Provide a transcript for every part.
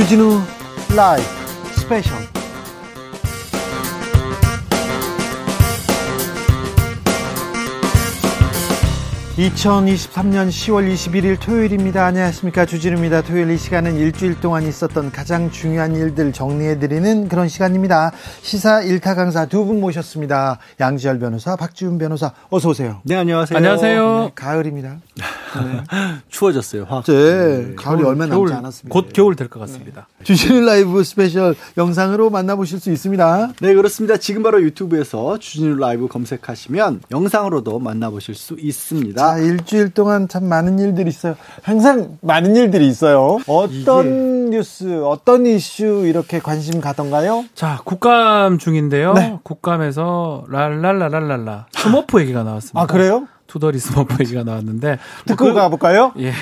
주진우 라이브 스페셜 2023년 10월 21일 토요일입니다. 안녕하십니까. 주진우입니다. 토요일 이 시간은 일주일 동안 있었던 가장 중요한 일들 정리해드리는 그런 시간입니다. 시사 일타 강사 두 분 모셨습니다. 양지열 변호사, 박지훈 변호사, 어서오세요. 네, 안녕하세요. 안녕하세요. 네, 가을입니다. 네. 추워졌어요, 확. 네, 네. 가을이 얼마 남지 겨울, 않았습니다. 곧 겨울 될 것 같습니다. 네. 주진우 라이브 스페셜 영상으로 만나보실 수 있습니다. 네, 그렇습니다. 지금 바로 유튜브에서 주진우 라이브 검색하시면 영상으로도 만나보실 수 있습니다. 자, 일주일 동안 참 많은 일들이 있어요. 항상 많은 일들이 있어요. 어떤 이게... 뉴스, 어떤 이슈 이렇게 관심 가던가요? 자, 국감 중인데요. 네. 국감에서 랄랄라랄랄라 스머프 얘기가 나왔습니다. 아, 그래요? 투덜이 스머프 얘기가 나왔는데 듣고 그, 가볼까요? 예.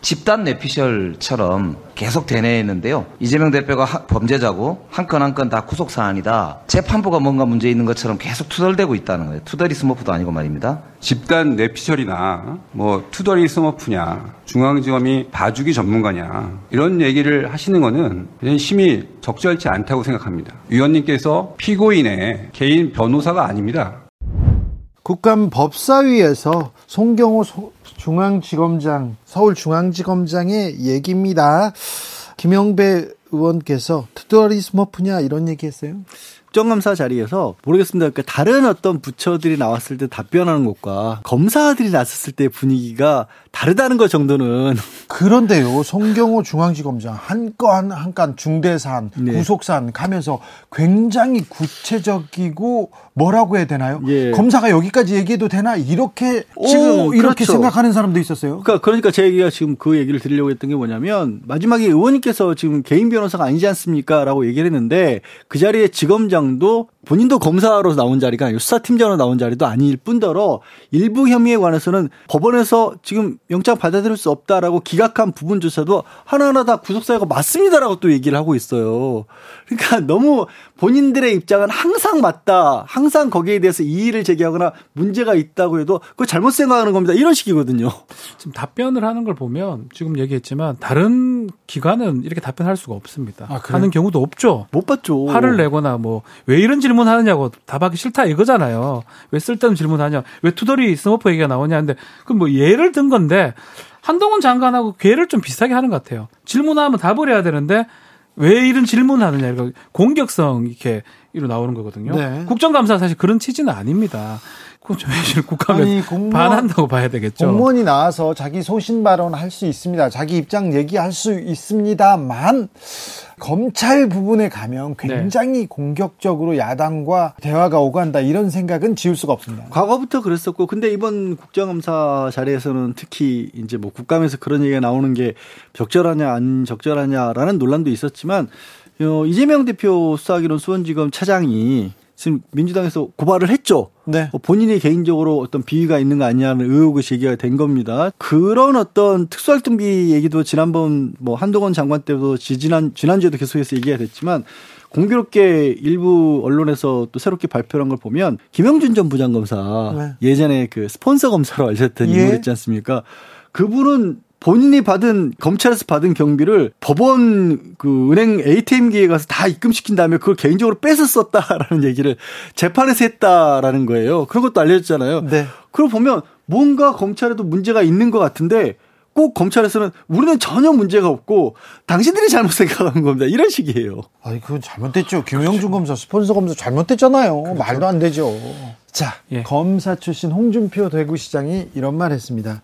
집단 뇌피셜처럼 계속 대내했는데요. 이재명 대표가 하, 범죄자고 한 건 한 건 다 구속 사안이다. 재판부가 뭔가 문제 있는 것처럼 계속 투덜대고 있다는 거예요. 투덜이 스머프도 아니고 말입니다. 집단 뇌피셜이나 뭐 투덜이 스머프냐, 중앙지검이 봐주기 전문가냐 이런 얘기를 하시는 거는 심히 적절치 않다고 생각합니다. 위원님께서 피고인의 개인 변호사가 아닙니다. 국감 법사위에서 송경호 중앙지검장, 서울중앙지검장의 얘기입니다. 김영배 의원께서 투더리 스머프냐 이런 얘기했어요. 국정감사 자리에서 모르겠습니다. 그러니까 다른 어떤 부처들이 나왔을 때 답변하는 것과 검사들이 나섰을 때 분위기가 다르다는 것 정도는 그런데요. 송경호 중앙지검장 한 건 한 건 중대사안, 네. 구속사안 가면서 굉장히 구체적이고 뭐라고 해야 되나요? 예. 검사가 여기까지 얘기해도 되나 이렇게 지금 이렇게 그렇죠. 생각하는 사람도 있었어요. 그러니까 그러니까 제 얘기가 지금 그 얘기를 드리려고 했던 게 뭐냐면 마지막에 의원님께서 지금 개인 변호사가 아니지 않습니까라고 얘기를 했는데 그 자리에 지검장 도 본인도 검사로 나온 자리가 아니고 수사팀장으로 나온 자리도 아닐 뿐더러 일부 혐의에 관해서는 법원에서 지금 영장 받아들일 수 없다라고 기각한 부분조차도 하나하나 다 구속사유가 맞습니다라고 또 얘기를 하고 있어요. 그러니까 너무 본인들의 입장은 항상 맞다. 항상 거기에 대해서 이의를 제기하거나 문제가 있다고 해도 그거 잘못 생각하는 겁니다. 이런 식이거든요. 지금 답변을 하는 걸 보면 지금 얘기했지만 다른 기관은 이렇게 답변할 수가 없습니다. 아, 하는 경우도 없죠. 못 봤죠. 화를 내거나 뭐 왜 이런 질문하느냐고 답하기 싫다 이거잖아요. 왜 쓸데없는 질문하냐. 왜 투덜이 스머프 얘기가 나오냐 하는데 그럼 뭐 예를 든 건데 한동훈 장관하고 괴를 좀 비슷하게 하는 것 같아요. 질문하면 답을 해야 되는데 왜 이런 질문하느냐 이거 공격성 이렇게 이로 나오는 거거든요. 네. 국정감사 사실 그런 취지는 아닙니다. 국감에 반한다고 봐야 되겠죠. 공무원이 나와서 자기 소신 발언 할 수 있습니다. 자기 입장 얘기할 수 있습니다만 검찰 부분에 가면 네. 굉장히 네. 공격적으로 야당과 대화가 오간다 이런 생각은 지울 수가 없습니다. 과거부터 그랬었고 근데 이번 국정감사 자리에서는 특히 이제 뭐 국감에서 그런 얘기가 나오는 게 적절하냐 안 적절하냐라는 논란도 있었지만 어, 이재명 대표 수사기론 수원지검 차장이 지금 민주당에서 고발을 했죠. 네. 뭐 본인이 개인적으로 어떤 비위가 있는 거 아니냐는 의혹이 제기가 된 겁니다. 그런 어떤 특수활동비 얘기도 지난번 뭐 한동훈 장관 때도 지난 지난주에도 계속해서 얘기가 됐지만 공교롭게 일부 언론에서 또 새롭게 발표한 걸 보면 김영준 전 부장검사 네. 예전에 그 스폰서 검사로 알려졌던 예. 인물 있지 않습니까? 그분은 본인이 받은 검찰에서 받은 경비를 법원 그 은행 ATM기에 가서 다 입금시킨 다음에 그걸 개인적으로 뺏어 썼다라는 얘기를 재판에서 했다라는 거예요. 그런 것도 알려졌잖아요. 네. 그걸 보면 뭔가 검찰에도 문제가 있는 것 같은데 꼭 검찰에서는 우리는 전혀 문제가 없고 당신들이 잘못 생각하는 겁니다. 이런 식이에요. 아니 그건 잘못됐죠. 김영준 검사 스폰서 검사 잘못됐잖아요. 그렇죠. 말도 안 되죠. 자 예. 검사 출신 홍준표 대구시장이 이런 말 했습니다.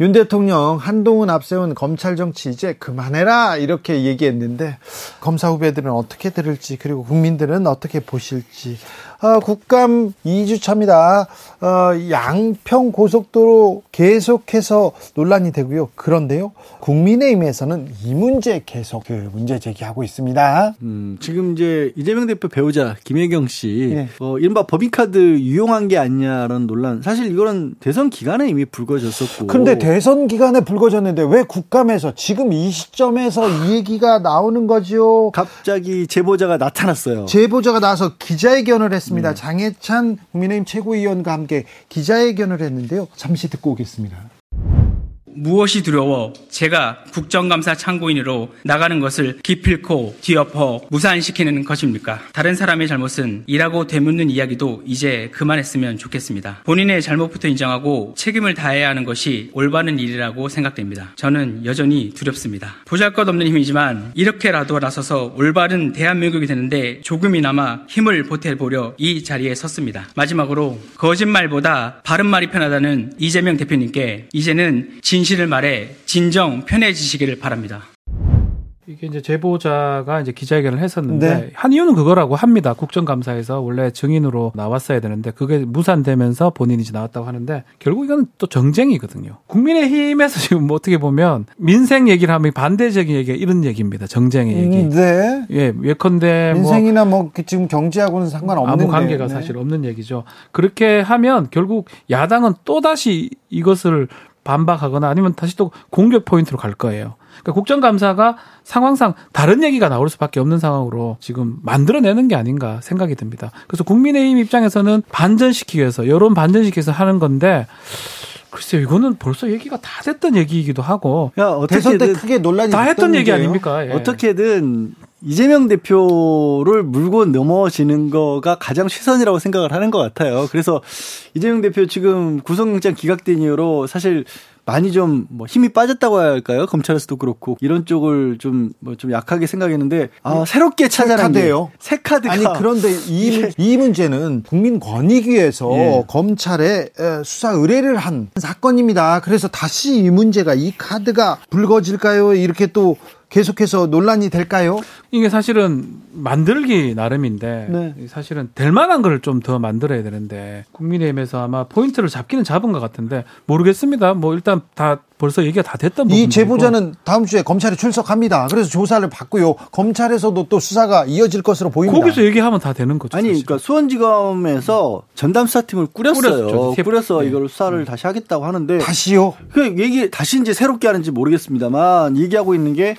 윤 대통령 한동훈 앞세운 검찰 정치 이제 그만해라 이렇게 얘기했는데 검사 후배들은 어떻게 들을지 그리고 국민들은 어떻게 보실지 어, 국감 2주 차입니다. 어, 양평 고속도로 계속해서 논란이 되고요. 그런데요, 국민의힘에서는 이 문제 계속 그 문제 제기하고 있습니다. 음, 지금 이제 이재명 대표 배우자 김혜경 씨, 네. 어, 이른바 법인카드 유용한 게 아니냐라는 논란. 사실 이거는 대선 기간에 이미 불거졌었고. 그런데 대선 기간에 불거졌는데 왜 국감에서 지금 이 시점에서 이 얘기가 나오는 거죠? 갑자기 제보자가 나타났어요. 제보자가 나와서 기자회견을 했습니 다. 했습니다. 음. 장해찬 국민의힘 최고위원과 함께 기자회견을 했는데요. 잠시 듣고 오겠습니다. 무엇이 두려워 제가 국정감사 참고인으로 나가는 것을 기필코 뒤엎어 무산시키는 것입니까? 다른 사람의 잘못은 이라고 되묻는 이야기도 이제 그만했으면 좋겠습니다. 본인의 잘못부터 인정하고 책임을 다해야 하는 것이 올바른 일이라고 생각됩니다. 저는 여전히 두렵습니다. 보잘것없는 힘이지만 이렇게라도 나서서 올바른 대한민국이 되는데 조금이나마 힘을 보태보려 이 자리에 섰습니다. 마지막으로 거짓말보다 바른 말이 편하다는 이재명 대표님께 이제는 진실 을 말해 진정 편해지시기를 바랍니다. 이게 이제 제보자가 이제 기자회견을 했었는데 네. 한 이유는 그거라고 합니다. 국정감사에서 원래 증인으로 나왔어야 되는데 그게 무산되면서 본인이 이제 나왔다고 하는데 결국 이건 또 정쟁이거든요. 국민의힘에서 지금 뭐 어떻게 보면 민생 얘기를 하면 반대적인 얘기 이런 얘기입니다. 정쟁의 얘기. 음, 네. 예, 예컨대 뭐 민생이나 뭐, 뭐 지금 경제하고는 상관없는 아무 관계가 네. 사실 없는 얘기죠. 그렇게 하면 결국 야당은 또 다시 이것을 반박하거나 아니면 다시 또 공격 포인트로 갈 거예요. 그러니까 국정감사가 상황상 다른 얘기가 나올 수밖에 없는 상황으로 지금 만들어내는 게 아닌가 생각이 듭니다. 그래서 국민의힘 입장에서는 반전시키기 위해서 여론 반전시키기 위해서 하는 건데 글쎄요, 이거는 벌써 얘기가 다 됐던 얘기이기도 하고. 야, 어떻게든 때 크게 논란이 다 했던 얘기 아닙니까? 예. 어떻게든 이재명 대표를 물고 넘어지는 거가 가장 최선이라고 생각을 하는 것 같아요. 그래서 이재명 대표 지금 구속영장 기각된 이후로 사실 많이 좀 뭐 힘이 빠졌다고 해야 할까요? 검찰에서도 그렇고 이런 쪽을 좀 뭐좀 뭐 좀 약하게 생각했는데 아 새롭게 찾아낸 카드예요. 새 카드가 아니 그런데 이, 예. 이 문제는 국민 권익위에서 예. 검찰에 수사 의뢰를 한 사건입니다. 그래서 다시 이 문제가 이 카드가 불거질까요? 이렇게 또 계속해서 논란이 될까요? 이게 사실은 만들기 나름인데 네. 사실은 될 만한 걸 좀 더 만들어야 되는데 국민의힘에서 아마 포인트를 잡기는 잡은 것 같은데 모르겠습니다. 뭐 일단 다 벌써 얘기가 다 됐던 이 제보자는 다음 주에 검찰에 출석합니다. 그래서 조사를 받고요. 검찰에서도 또 수사가 이어질 것으로 보입니다. 거기서 얘기하면 다 되는 거죠. 아니, 사실은. 그러니까 수원지검에서 전담 수사팀을 꾸렸어요. 꾸렸어 네. 이걸 수사를 네. 다시 하겠다고 하는데 다시요? 그 얘기 다시 이제 새롭게 하는지 모르겠습니다만 얘기하고 있는 게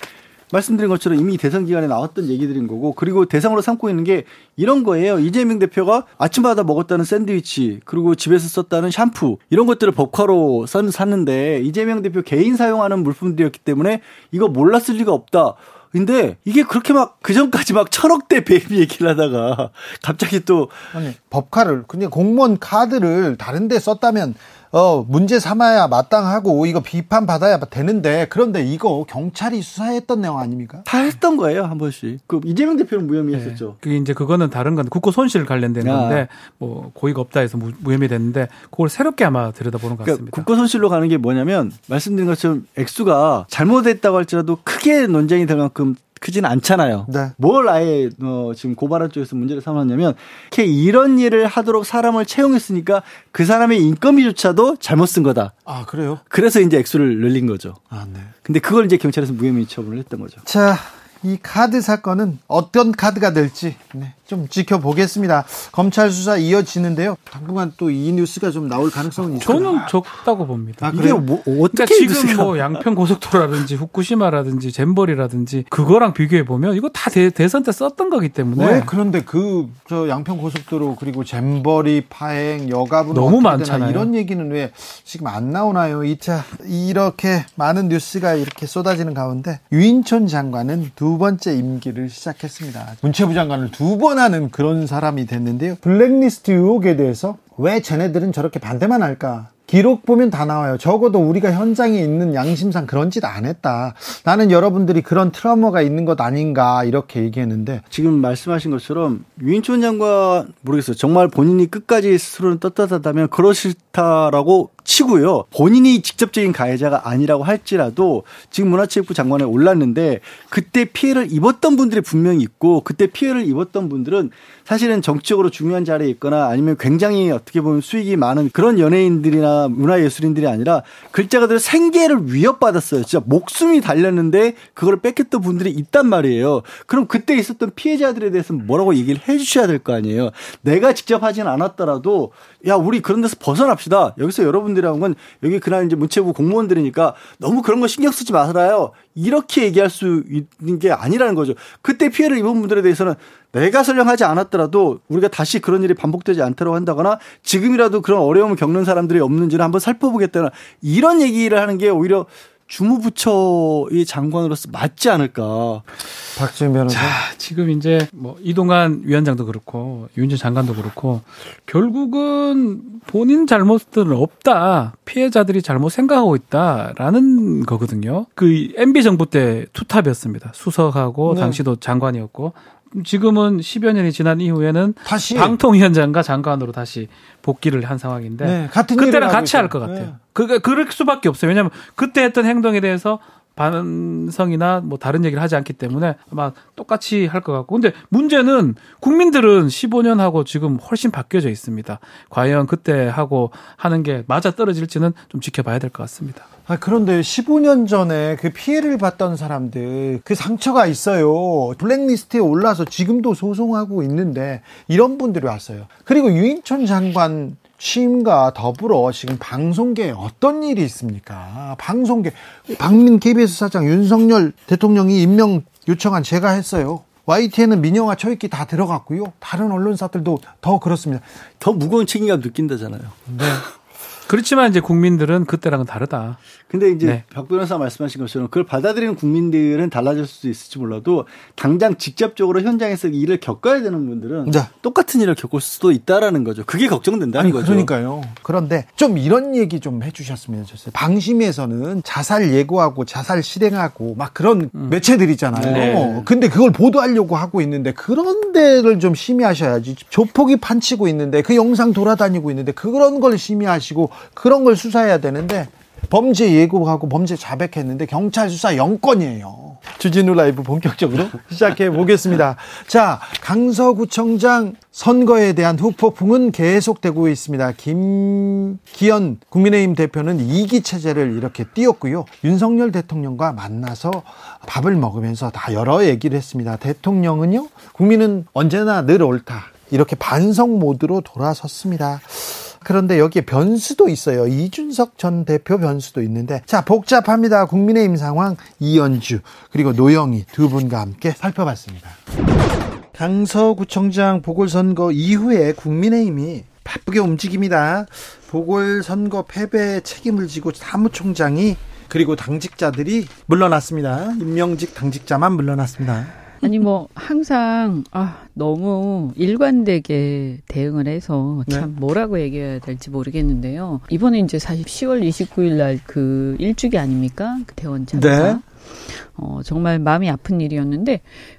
말씀드린 것처럼 이미 대선 기간에 나왔던 얘기들인 거고 그리고 대상으로 삼고 있는 게 이런 거예요. 이재명 대표가 아침마다 먹었다는 샌드위치 그리고 집에서 썼다는 샴푸 이런 것들을 법화로 샀는데 이재명 대표 개인 사용하는 물품들이었기 때문에 이거 몰랐을 리가 없다. 근데 이게 그렇게 막 그전까지 막 천억대 배비 얘기를 하다가 갑자기 또 아니 법카를 근데 공무원 카드를 다른 데 썼다면 어, 문제 삼아야 마땅하고 이거 비판 받아야 되는데 그런데 이거 경찰이 수사했던 내용 아닙니까? 다 했던 거예요 한 번씩. 그 이재명 대표는 무혐의했었죠. 네. 그게 이제 그거는 다른 건 국고 손실 관련된 야. 건데 뭐 고의가 없다 해서 무혐의 됐는데 그걸 새롭게 아마 들여다보는 것 그러니까 같습니다. 국고 손실로 가는 게 뭐냐면 말씀드린 것처럼 액수가 잘못했다고 할지라도 크게 논쟁이 될 만큼 크진 않잖아요. 네. 뭘 아예 어, 지금 고발한 쪽에서 문제를 삼았냐면 이렇게 이런 일을 하도록 사람을 채용했으니까 그 사람의 인건비조차도 잘못 쓴 거다. 아 그래요? 그래서 이제 액수를 늘린 거죠. 아 네. 근데 그걸 이제 경찰에서 무혐의 처분을 했던 거죠. 자, 이 카드 사건은 어떤 카드가 될지 네, 좀 지켜보겠습니다. 검찰 수사 이어지는데요. 당분간 또 이 뉴스가 좀 나올 가능성은 있어요. 저는 적다고 봅니다. 아, 이게 뭐 어떻게 그러니까 지금 뭐 양평 고속도로라든지 후쿠시마라든지 잼버리라든지 그거랑 비교해 보면 이거 다 대, 대선 때 썼던 거기 때문에. 네, 그런데 그 저 양평 고속도로 그리고 잼버리 파행 여가부 너무 많잖아요. 이런 얘기는 왜 지금 안 나오나요? 이차 이렇게 많은 뉴스가 이렇게 쏟아지는 가운데 유인촌 장관은 두 번째 임기를 시작했습니다. 문체부 장관을 두 번 하는 그런 사람이 됐는데요. 블랙리스트 의혹에 대해서 왜 쟤네들은 저렇게 반대만 할까? 기록 보면 다 나와요. 적어도 우리가 현장에 있는 양심상 그런 짓 안 했다. 나는 여러분들이 그런 트라우마가 있는 것 아닌가 이렇게 얘기했는데 지금 말씀하신 것처럼 유인촌 장관 모르겠어요. 정말 본인이 끝까지 스스로는 떳떳하다면 그러실다라고 치고요. 본인이 직접적인 가해자가 아니라고 할지라도 지금 문화체육부 장관에 올랐는데 그때 피해를 입었던 분들이 분명히 있고 그때 피해를 입었던 분들은 사실은 정치적으로 중요한 자리에 있거나 아니면 굉장히 어떻게 보면 수익이 많은 그런 연예인들이나 문화예술인들이 아니라 글자 그대로 생계를 위협받았어요. 진짜 목숨이 달렸는데 그걸 뺏겼던 분들이 있단 말이에요. 그럼 그때 있었던 피해자들에 대해서는 뭐라고 얘기를 해 주셔야 될 거 아니에요. 내가 직접 하진 않았더라도 야, 우리 그런 데서 벗어납시다. 여기서 여러분들이라는 건 여기 그날 이제 문체부 공무원들이니까 너무 그런 거 신경 쓰지 말아요. 이렇게 얘기할 수 있는 게 아니라는 거죠. 그때 피해를 입은 분들에 대해서는 내가 설령하지 않았더라도 우리가 다시 그런 일이 반복되지 않도록 한다거나 지금이라도 그런 어려움을 겪는 사람들이 없는지를 한번 살펴보겠다는 이런 얘기를 하는 게 오히려 주무부처의 장관으로서 맞지 않을까. 박지훈 변호사. 자, 지금 이제 뭐 이동관 위원장도 그렇고 윤진 장관도 그렇고 결국은 본인 잘못은 없다. 피해자들이 잘못 생각하고 있다라는 거거든요. 그 MB 정부 때 투탑이었습니다. 수석하고 네. 당시도 장관이었고 지금은 10여 년이 지난 이후에는 다시 방통위원장과 장관으로 다시 복귀를 한 상황인데 네, 같은 그때랑 같이 할 것. 같아요. 네. 그게 그럴 수밖에 없어요. 왜냐하면 그때 했던 행동에 대해서 반성이나 뭐 다른 얘기를 하지 않기 때문에 아마 똑같이 할 것 같고. 근데 문제는 국민들은 15년 하고 지금 훨씬 바뀌어져 있습니다. 과연 그때 하고 하는 게 맞아 떨어질지는 좀 지켜봐야 될 것 같습니다. 아, 그런데 15년 전에 그 피해를 봤던 사람들, 그 상처가 있어요. 블랙리스트에 올라서 지금도 소송하고 있는데, 이런 분들이 왔어요. 그리고 유인천 장관 취임과 더불어 지금 방송계에 어떤 일이 있습니까? 방송계, 박민 KBS 사장 윤석열 대통령이 임명 요청한 제가 했어요. YTN은 민영화 초입기 다 들어갔고요. 다른 언론사들도 더 그렇습니다. 더 무거운 책임감 느낀다잖아요. 그렇지만 이제 국민들은 그때랑은 다르다. 근데 이제 네. 박 변호사 말씀하신 것처럼 그걸 받아들이는 국민들은 달라질 수도 있을지 몰라도 당장 직접적으로 현장에서 이 일을 겪어야 되는 분들은 네. 똑같은 일을 겪을 수도 있다라는 거죠. 그게 걱정된다는 아니, 거죠. 그러니까요. 그런데 좀 이런 얘기 좀 해주셨으면 좋겠어요. 방심위에서는 자살 예고하고 자살 실행하고 막 그런 매체들 있잖아요. 네. 근데 그걸 보도하려고 하고 있는데 그런 데를 좀 심의하셔야지. 조폭이 판치고 있는데 그 영상 돌아다니고 있는데 그런 걸 심의하시고 그런 걸 수사해야 되는데 범죄 예고하고 범죄 자백했는데 경찰 수사 영건이에요. 주진우 라이브 본격적으로 시작해 보겠습니다. 자, 강서구청장 선거에 대한 후폭풍은 계속되고 있습니다. 김기현 국민의힘 대표는 이기 체제를 이렇게 띄웠고요. 윤석열 대통령과 만나서 밥을 먹으면서 다 여러 얘기를 했습니다. 대통령은요, 국민은 언제나 늘 옳다. 이렇게 반성 모드로 돌아섰습니다. 그런데 여기에 변수도 있어요. 이준석 전 대표 변수도 있는데 자 복잡합니다. 국민의힘 상황 이연주 그리고 노영희 두 분과 함께 살펴봤습니다. 강서구청장 보궐선거 이후에 국민의힘이 바쁘게 움직입니다. 보궐선거 패배 책임을 지고 사무총장이 그리고 당직자들이 물러났습니다. 임명직 당직자만 물러났습니다. 아니 뭐 항상 아 너무 일관되게 대응을 해서 참 뭐라고 얘기해야 될지 모르겠는데요. 이번에 이제 사실 10월 29일 날 그 일주기 아닙니까? 그 대원 참사. 네. 어 정말 마음이 아픈 일이었는데 그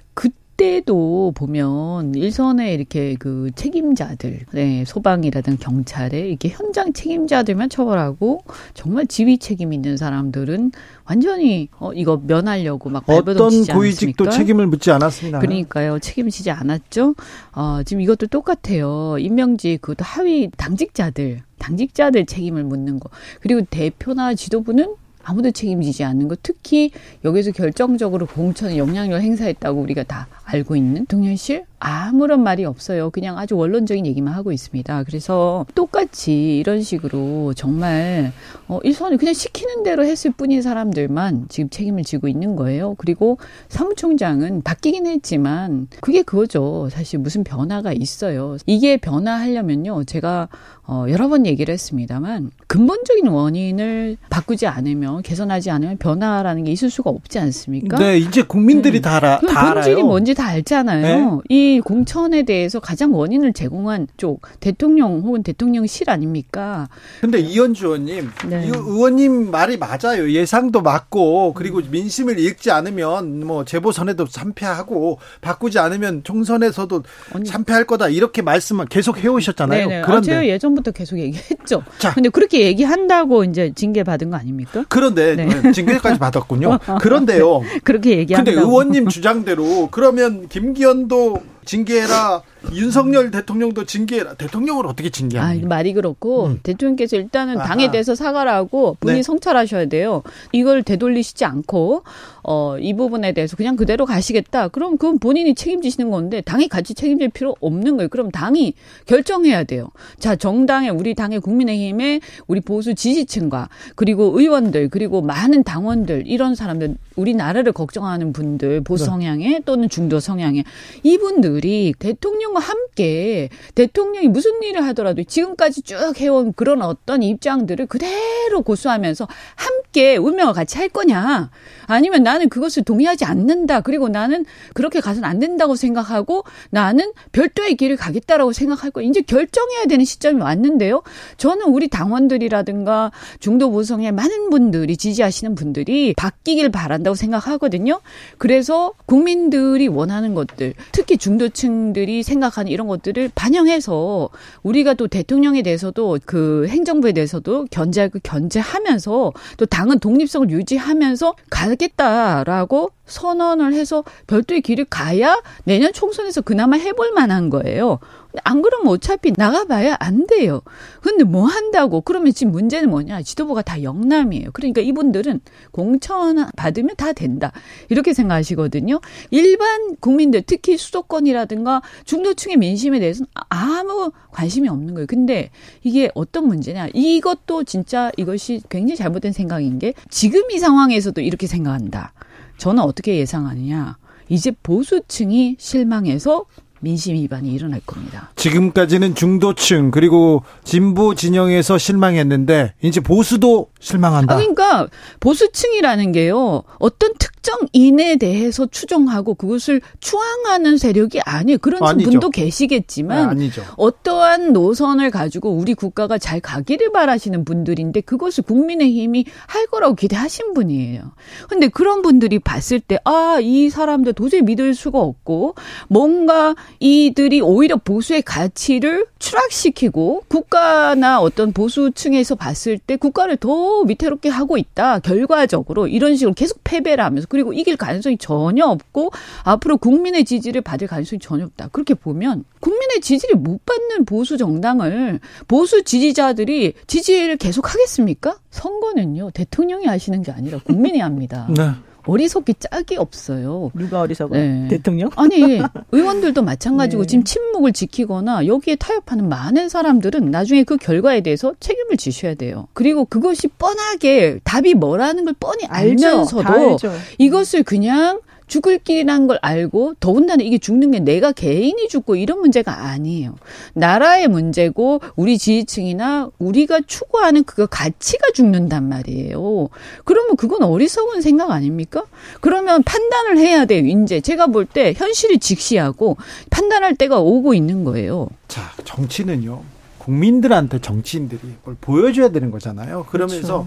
때도 보면 일선에 이렇게 그 책임자들, 네, 소방이라든 경찰에 이렇게 현장 책임자들만 처벌하고 정말 지휘 책임 있는 사람들은 완전히 어 이거 면하려고 막 어떤 고위직도? 책임을 묻지 않았습니다. 그러니까요. 책임지지 않았죠. 어, 지금 이것도 똑같아요. 임명직 그것도 하위 당직자들, 당직자들 책임을 묻는 거. 그리고 대표나 지도부는 아무도 책임지지 않는 거. 특히 여기서 결정적으로 공천에 영향력을 행사했다고 우리가 다 알고 있는 대통령실 아무런 말이 없어요. 그냥 아주 원론적인 얘기만 하고 있습니다. 그래서 똑같이 이런 식으로 정말 어, 일선을 그냥 시키는 대로 했을 뿐인 사람들만 지금 책임을 지고 있는 거예요. 그리고 사무총장은 바뀌긴 했지만 그게 그거죠. 사실 무슨 변화가 있어요. 이게 변화하려면요. 제가 어, 여러 번 얘기를 했습니다만 근본적인 원인을 바꾸지 않으면 개선하지 않으면 변화라는 게 있을 수가 없지 않습니까? 네, 이제 국민들이 음. 다 알아. 그다 본질이 알아요. 뭔지 다 알잖아요. 이 공천에 대해서 가장 원인을 제공한 쪽 대통령 혹은 대통령실 아닙니까? 근데 이현주 의원님, 네. 이 의원님 말이 맞아요. 예상도 맞고 그리고 민심을 읽지 않으면 뭐 재보선에도 참패하고 바꾸지 않으면 총선에서도 아니. 참패할 거다 이렇게 말씀을 계속 해오셨잖아요. 네네. 아, 그런데 제가 예전부터 계속 얘기했죠. 자. 근데 그렇게 얘기한다고 이제 징계 받은 거 아닙니까? 그런데 네. 징계까지 받았군요. 그런데요. 그렇게 얘기한다고. 근데 의원님 주장대로 그러면 김기현도 징계해라 윤석열 대통령도 징계해라. 대통령을 어떻게 징계합니까? 아, 말이 그렇고 음. 대통령께서 일단은 아하. 당에 대해서 사과를 하고 본인 네. 이 성찰하셔야 돼요. 이걸 되돌리시지 않고 어, 이 부분에 대해서 그냥 그대로 가시겠다. 그럼 그건 본인이 책임지시는 건데 당이 같이 책임질 필요 없는 거예요. 그럼 당이 결정해야 돼요. 자, 정당의 우리 당의 국민의힘의 우리 보수 지지층과 그리고 의원들 그리고 많은 당원들 이런 사람들 우리 나라를 걱정하는 분들 보수 성향의 또는 중도 성향의 이분들이 대통령 과 함께 대통령이 무슨 일을 하더라도 지금까지 쭉 해온 그런 어떤 입장들을 그대로 고수하면서 함께 운명을 같이 할 거냐? 아니면 나는 그것을 동의하지 않는다. 그리고 나는 그렇게 가서는 안 된다고 생각하고 나는 별도의 길을 가겠다라고 생각할 거 이제 결정해야 되는 시점이 왔는데요. 저는 우리 당원들이라든가 중도 보성의 많은 분들이 지지하시는 분들이 바뀌길 바란다고 생각하거든요. 그래서 국민들이 원하는 것들, 특히 중도층들이 생각하는 이런 것들을 반영해서 우리가 또 대통령에 대해서도 그 행정부에 대해서도 견제하고 견제하면서 또 당은 독립성을 유지하면서 가겠다라고 선언을 해서 별도의 길을 가야 내년 총선에서 그나마 해볼 만한 거예요. 안 그러면 어차피 나가봐야 안 돼요. 근데 뭐 한다고? 그러면 지금 문제는 뭐냐? 지도부가 다 영남이에요. 그러니까 이분들은 공천 받으면 다 된다. 이렇게 생각하시거든요. 일반 국민들, 특히 수도권이라든가 중도층의 민심에 대해서는 아무 관심이 없는 거예요. 근데 이게 어떤 문제냐? 이것도 진짜 이것이 굉장히 잘못된 생각인 게 지금 이 상황에서도 이렇게 생각한다. 저는 어떻게 예상하느냐? 이제 보수층이 실망해서 민심 위반이 일어날 겁니다. 지금까지는 중도층 그리고 진보 진영에서 실망했는데 이제 보수도 실망한다. 아, 그러니까 보수층이라는 게요. 어떤 특정 인에 대해서 추종하고 그것을 추앙하는 세력이 아니에요. 그런 아니죠. 분도 계시겠지만 네, 아니죠. 어떠한 노선을 가지고 우리 국가가 잘 가기를 바라시는 분들인데 그것을 국민의힘이 할 거라고 기대하신 분이에요. 근데 그런 분들이 봤을 때 아, 이 사람들 도저히 믿을 수가 없고 뭔가 이들이 오히려 보수의 가치를 추락시키고 국가나 어떤 보수층에서 봤을 때 국가를 더 위태롭게 하고 있다. 결과적으로 이런 식으로 계속 패배를 하면서 그리고 이길 가능성이 전혀 없고 앞으로 국민의 지지를 받을 가능성이 전혀 없다. 그렇게 보면 국민의 지지를 못 받는 보수 정당을 보수 지지자들이 지지를 계속 하겠습니까? 선거는요. 대통령이 하시는 게 아니라 국민이 합니다. 네. 어리석기 짝이 없어요. 누가 어리석어? 네. 대통령? 아니 의원들도 마찬가지고 네. 지금 침묵을 지키거나 여기에 타협하는 많은 사람들은 나중에 그 결과에 대해서 책임을 지셔야 돼요. 그리고 그것이 뻔하게 답이 뭐라는 걸 뻔히 알죠. 다 알면서도 알죠. 이것을 그냥 죽을 길이라는 걸 알고 더군다나 이게 죽는 게 내가 개인이 죽고 이런 문제가 아니에요. 나라의 문제고 우리 지지층이나 우리가 추구하는 그 가치가 죽는단 말이에요. 그러면 그건 어리석은 생각 아닙니까? 그러면 판단을 해야 돼요. 이제 제가 볼 때 현실을 직시하고 판단할 때가 오고 있는 거예요. 자, 정치는요. 국민들한테 정치인들이 뭘 보여줘야 되는 거잖아요. 그러면서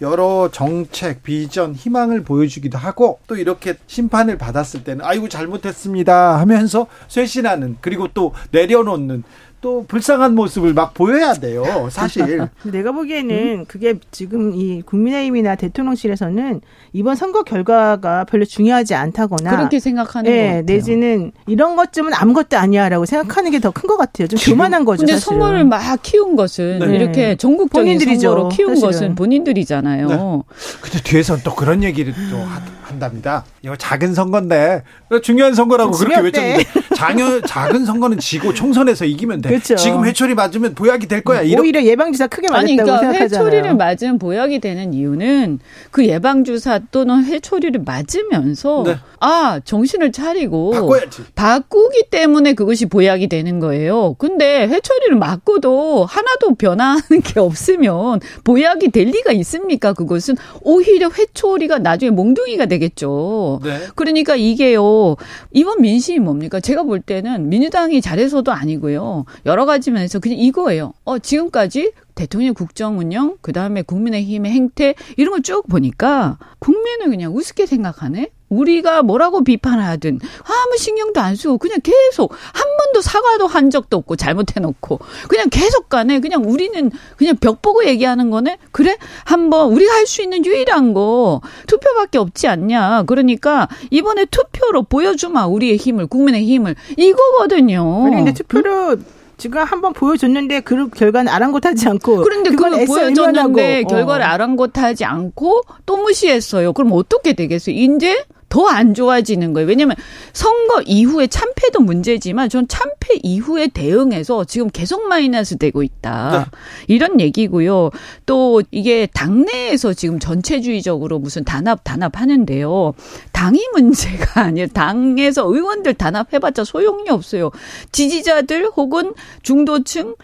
여러 정책, 비전, 희망을 보여주기도 하고 또 이렇게 심판을 받았을 때는 아이고 잘못했습니다 하면서 쇄신하는 그리고 또 내려놓는 또 불쌍한 모습을 막 보여야 돼요. 사실. 내가 보기에는 음? 그게 지금 이 국민의힘이나 대통령실에서는 이번 선거 결과가 별로 중요하지 않다거나 그렇게 생각하는 것 예, 같아요. 내지는 이런 것쯤은 아무것도 아니야라고 생각하는 게 더 큰 것 같아요. 좀 교만한 거죠. 근데 사실은. 선거를 막 키운 것은 네. 이렇게 전국적인 본인들이죠, 선거로 키운 사실은. 것은 본인들이잖아요. 네. 근데 뒤에서는 또 그런 얘기를 또 하- 한답니다. 이거 작은 선거인데 중요한 선거라고 그렇게. 외쳤는데 작은, 작은 선거는 지고 총선에서 이기면 돼. 그렇죠. 지금 회초리 맞으면 보약이 될 거야. 이렇게 오히려 예방주사 크게 맞았다고 아니, 그러니까 생각하잖아요. 회초리를 맞으면 보약이 되는 이유는 그 예방주사 또는 회초리를 맞으면서 네. 아 정신을 차리고 바꿔야지. 바꾸기 때문에 그것이 보약이 되는 거예요. 근데 회초리를 맞고도 하나도 변화하는 게 없으면 보약이 될 리가 있습니까? 그것은 오히려 회초리가 나중에 몽둥이가 되겠죠. 네. 그러니까 이게요. 이번 민심이 뭡니까? 제가 볼 때는 민주당이 잘해서도 아니고요. 여러 가지 면에서 그냥 이거예요. 어, 지금까지 대통령 국정 운영, 그 다음에 국민의힘의 행태, 이런 걸 쭉 보니까 국민을 그냥 우습게 생각하네? 우리가 뭐라고 비판하든 아무 신경도 안 쓰고 그냥 계속 한 번도 사과도 한 적도 없고 잘못해놓고 그냥 계속 간에 그냥 우리는 그냥 벽 보고 얘기하는 거네. 그래 한번 우리가 할 수 있는 유일한 거 투표밖에 없지 않냐. 그러니까 이번에 투표로 보여주마 우리의 힘을 국민의 힘을 이거거든요. 아니 근데 투표로 음? 지금 한번 보여줬는데 그 결과는 아랑곳하지 않고 그런데 그걸 보여줬는데 결과를 어. 아랑곳하지 않고 또 무시했어요. 그럼 어떻게 되겠어요? 이제 더 안 좋아지는 거예요. 왜냐하면 선거 이후에 참패도 문제지만 전 참패 이후에 대응해서 지금 계속 마이너스 되고 있다. 네. 이런 얘기고요. 또 이게 당내에서 지금 전체주의적으로 무슨 단합 단합 하는데요. 당이 문제가 아니에요. 당에서 의원들 단합해봤자 소용이 없어요. 지지자들 혹은 중도층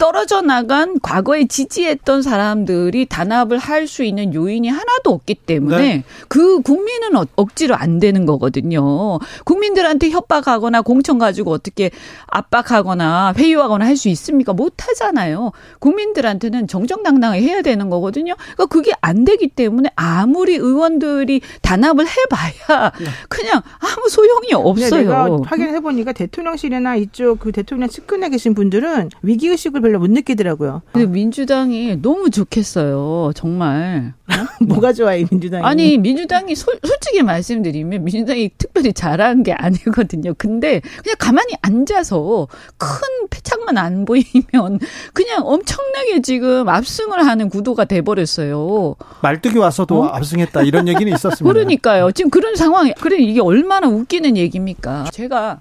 떨어져 나간 과거에 지지했던 사람들이 단합을 할 수 있는 요인이 하나도 없기 때문에 네. 그 국민은 어, 억지로 안 되는 거거든요. 국민들한테 협박하거나 공천 가지고 어떻게 압박하거나 회유하거나 할 수 있습니까? 못 하잖아요. 국민들한테는 정정당당하게 해야 되는 거거든요. 그러니까 그게 안 되기 때문에 아무리 의원들이 단합을 해봐야 네. 그냥 아무 소용이 없어요. 내가 확인해 보니까 대통령실이나 이쪽 그 대통령 측근에 계신 분들은 위기 의식을 별로 못 느끼더라고요. 근데 민주당이 너무 좋겠어요. 정말. 뭐가 좋아요, 민주당이? 아니, 민주당이 솔, 솔직히 말씀드리면 민주당이 특별히 잘한 게 아니거든요. 근데 그냥 가만히 앉아서 큰 패착만 안 보이면 그냥 엄청나게 지금 압승을 하는 구도가 돼버렸어요. 말뚝이 와서도 어? 압승했다 이런 얘기는 있었습니다. 그러니까요. 지금 그런 상황이 그래 이게 얼마나 웃기는 얘기입니까? 제가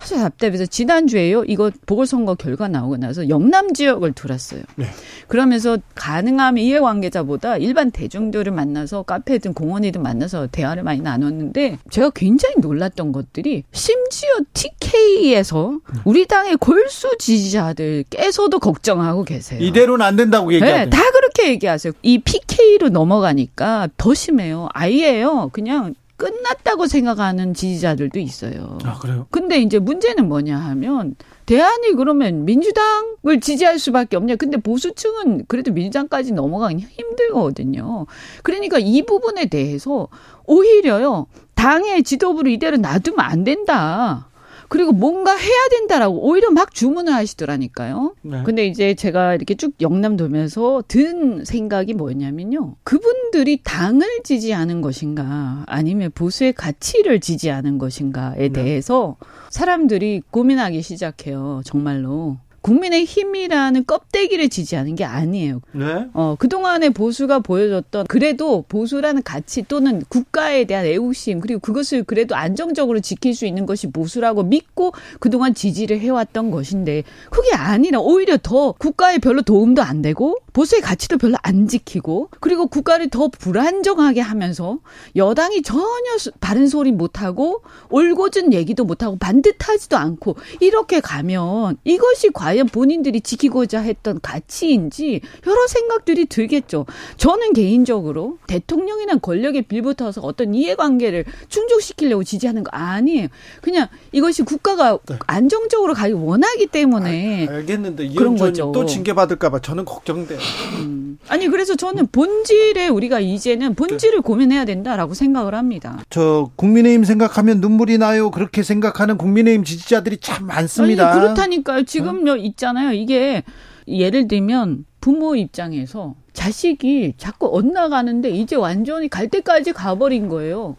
사실 답답해서 지난주에요. 이거 보궐선거 결과 나오고 나서 영남 지역을 돌았어요. 네. 그러면서 가능하면 이해관계자보다 일반 대 중들을 만나서 카페든 공원이든 만나서 대화를 많이 나눴는데 제가 굉장히 놀랐던 것들이 심지어 TK에서 우리 당의 골수 지지자들께서도 걱정하고 계세요. 이대로는 안 된다고 얘기하죠. 네, 다 그렇게 얘기하세요. 이 PK로 넘어가니까 더 심해요. 아예요. 그냥 끝났다고 생각하는 지지자들도 있어요. 아, 그래요? 근데 이제 문제는 뭐냐 하면 대안이 그러면 민주당을 지지할 수밖에 없냐. 근데 보수층은 그래도 민주당까지 넘어가기 힘들거든요. 그러니까 이 부분에 대해서 오히려요. 당의 지도부를 이대로 놔두면 안 된다. 그리고 뭔가 해야 된다라고 오히려 막 주문을 하시더라니까요. 네. 근데 이제 제가 이렇게 쭉 영남 돌면서 든 생각이 뭐냐면요. 그분들이 당을 지지하는 것인가 아니면 보수의 가치를 지지하는 것인가에 네. 대해서 사람들이 고민하기 시작해요. 정말로. 국민의 힘이라는 껍데기를 지지하는 게 아니에요. 네? 어, 그동안의 보수가 보여줬던 그래도 보수라는 가치 또는 국가에 대한 애국심 그리고 그것을 그래도 안정적으로 지킬 수 있는 것이 보수라고 믿고 그동안 지지를 해왔던 것인데 그게 아니라 오히려 더 국가에 별로 도움도 안 되고 보수의 가치도 별로 안 지키고 그리고 국가를 더 불안정하게 하면서 여당이 전혀 바른 소리 못하고 올곧은 얘기도 못하고 반듯하지도 않고 이렇게 가면 이것이 과연 과연 본인들이 지키고자 했던 가치인지 여러 생각들이 들겠죠. 저는 개인적으로 대통령이나 권력에 빌붙어서 어떤 이해관계를 충족시키려고 지지하는 거 아니에요. 그냥 이것이 국가가 네. 안정적으로 가기 원하기 때문에 아, 알겠는데 그런 거죠. 또 징계 받을까봐 저는 걱정돼요. 음. 아니 그래서 저는 본질에 우리가 이제는 본질을 네. 고민해야 된다라고 생각을 합니다. 저 국민의힘 생각하면 눈물이 나요. 그렇게 생각하는 국민의힘 지지자들이 참 많습니다. 아니, 그렇다니까요. 지금 어? 있잖아요. 이게 예를 들면 부모 입장에서 자식이 자꾸 엇나가는데 이제 완전히 갈 때까지 가버린 거예요.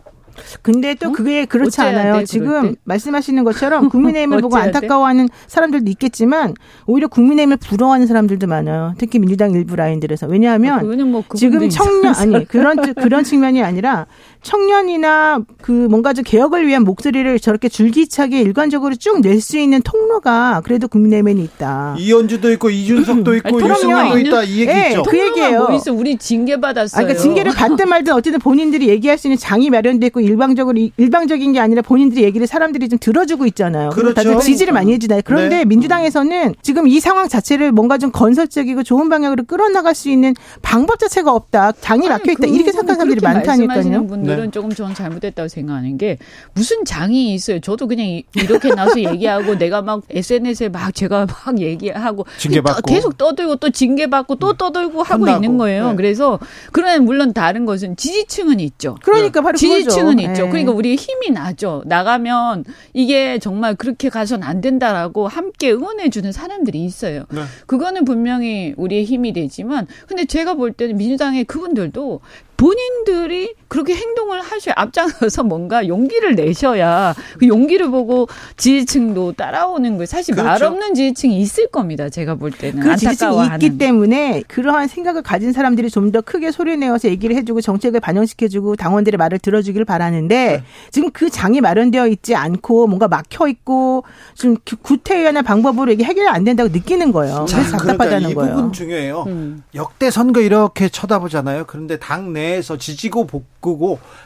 근데 또 어? 그게 그렇지 않아요. 돼, 지금 말씀하시는 것처럼 국민의힘을 보고 안타까워하는 사람들도 있겠지만 오히려 국민의힘을 부러워하는 사람들도 많아요. 특히 민주당 일부 라인들에서 왜냐하면 아, 뭐 지금 청년 아니 그런 그런 측면이 아니라 청년이나 그 뭔가 좀 개혁을 위한 목소리를 저렇게 줄기차게 일관적으로 쭉 낼 수 있는 통로가 그래도 국민의힘에는 있다. 이현주도 있고 이준석도 있고 유승민도 있다 이 얘기 네, 그 얘기예요. 뭐 있어? 우리 징계 받았어요. 아, 그러니까 징계를 받든 말든 어쨌든 본인들이 얘기할 수 있는 장이 마련돼 있고 일방적으로 일방적인 게 아니라 본인들이 얘기를 사람들이 좀 들어주고 있잖아요. 그렇죠. 다들 지지를 많이 해주나요. 그런데 네. 민주당에서는 지금 이 상황 자체를 뭔가 좀 건설적이고 좋은 방향으로 끌어나갈 수 있는 방법 자체가 없다. 장이 막혀 있다. 이렇게 생각하는 사람들이 많다니까요. 분들은 네. 조금 저는 잘못됐다고 생각하는 게 무슨 장이 있어요. 저도 그냥 이렇게 나서 얘기하고 내가 막 SNS에 막 제가 막 얘기하고 계속 떠들고 또 징계받고 또 음. 떠들고 하고 혼나고. 있는 거예요. 네. 그래서 그러나 물론 다른 것은 지지층은 있죠. 그러니까 바로 지지층은 건 있죠. 네. 그러니까 우리 힘이 나죠. 나가면 이게 정말 그렇게 가선 안 된다라고 함께 응원해주는 사람들이 있어요. 네. 그거는 분명히 우리의 힘이 되지만, 근데 제가 볼 때는 민주당의 그분들도 본인들이 그렇게 행동을 하셔야 앞장서서 뭔가 용기를 내셔야 그 용기를 보고 지지층도 따라오는 거예요. 사실 그렇죠. 말 없는 지지층이 있을 겁니다. 제가 볼 때는 그 지지층이 있기 때문에 그러한 생각을 가진 사람들이 좀 더 크게 소리 내어서 얘기를 해주고 정책을 반영시켜주고 당원들의 말을 들어주기를 바라는데 네. 지금 그 장이 마련되어 있지 않고 뭔가 막혀 있고 좀 구태의원의 방법으로 이게 해결이 안 된다고 느끼는 거예요. 자, 그래서 답답하다는 그러니까 거예요. 이 부분 중요해요. 음. 역대 선거 이렇게 쳐다보잖아요. 그런데 당내 내에서 지지고 볶고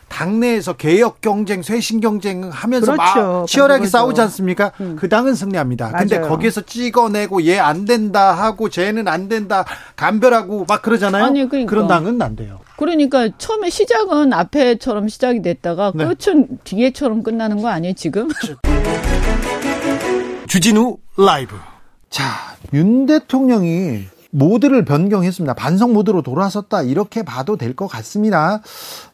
당내에서 개혁 경쟁, 쇄신 경쟁 하면서 그렇죠. 막 치열하게 싸우지 않습니까? 음. 그 당은 승리합니다. 맞아요. 근데 거기서 찍어내고 얘 안 된다 하고 쟤는 안 된다 감별하고 막 그러잖아요. 아니, 그러니까. 그런 당은 안 돼요. 그러니까 처음에 시작은 앞에처럼 시작이 됐다가 네. 끝은 뒤에처럼 끝나는 거 아니에요, 지금? 주진우 라이브. 자, 윤 대통령이 모드를 변경했습니다. 반성 모드로 돌아섰다. 이렇게 봐도 될 것 같습니다.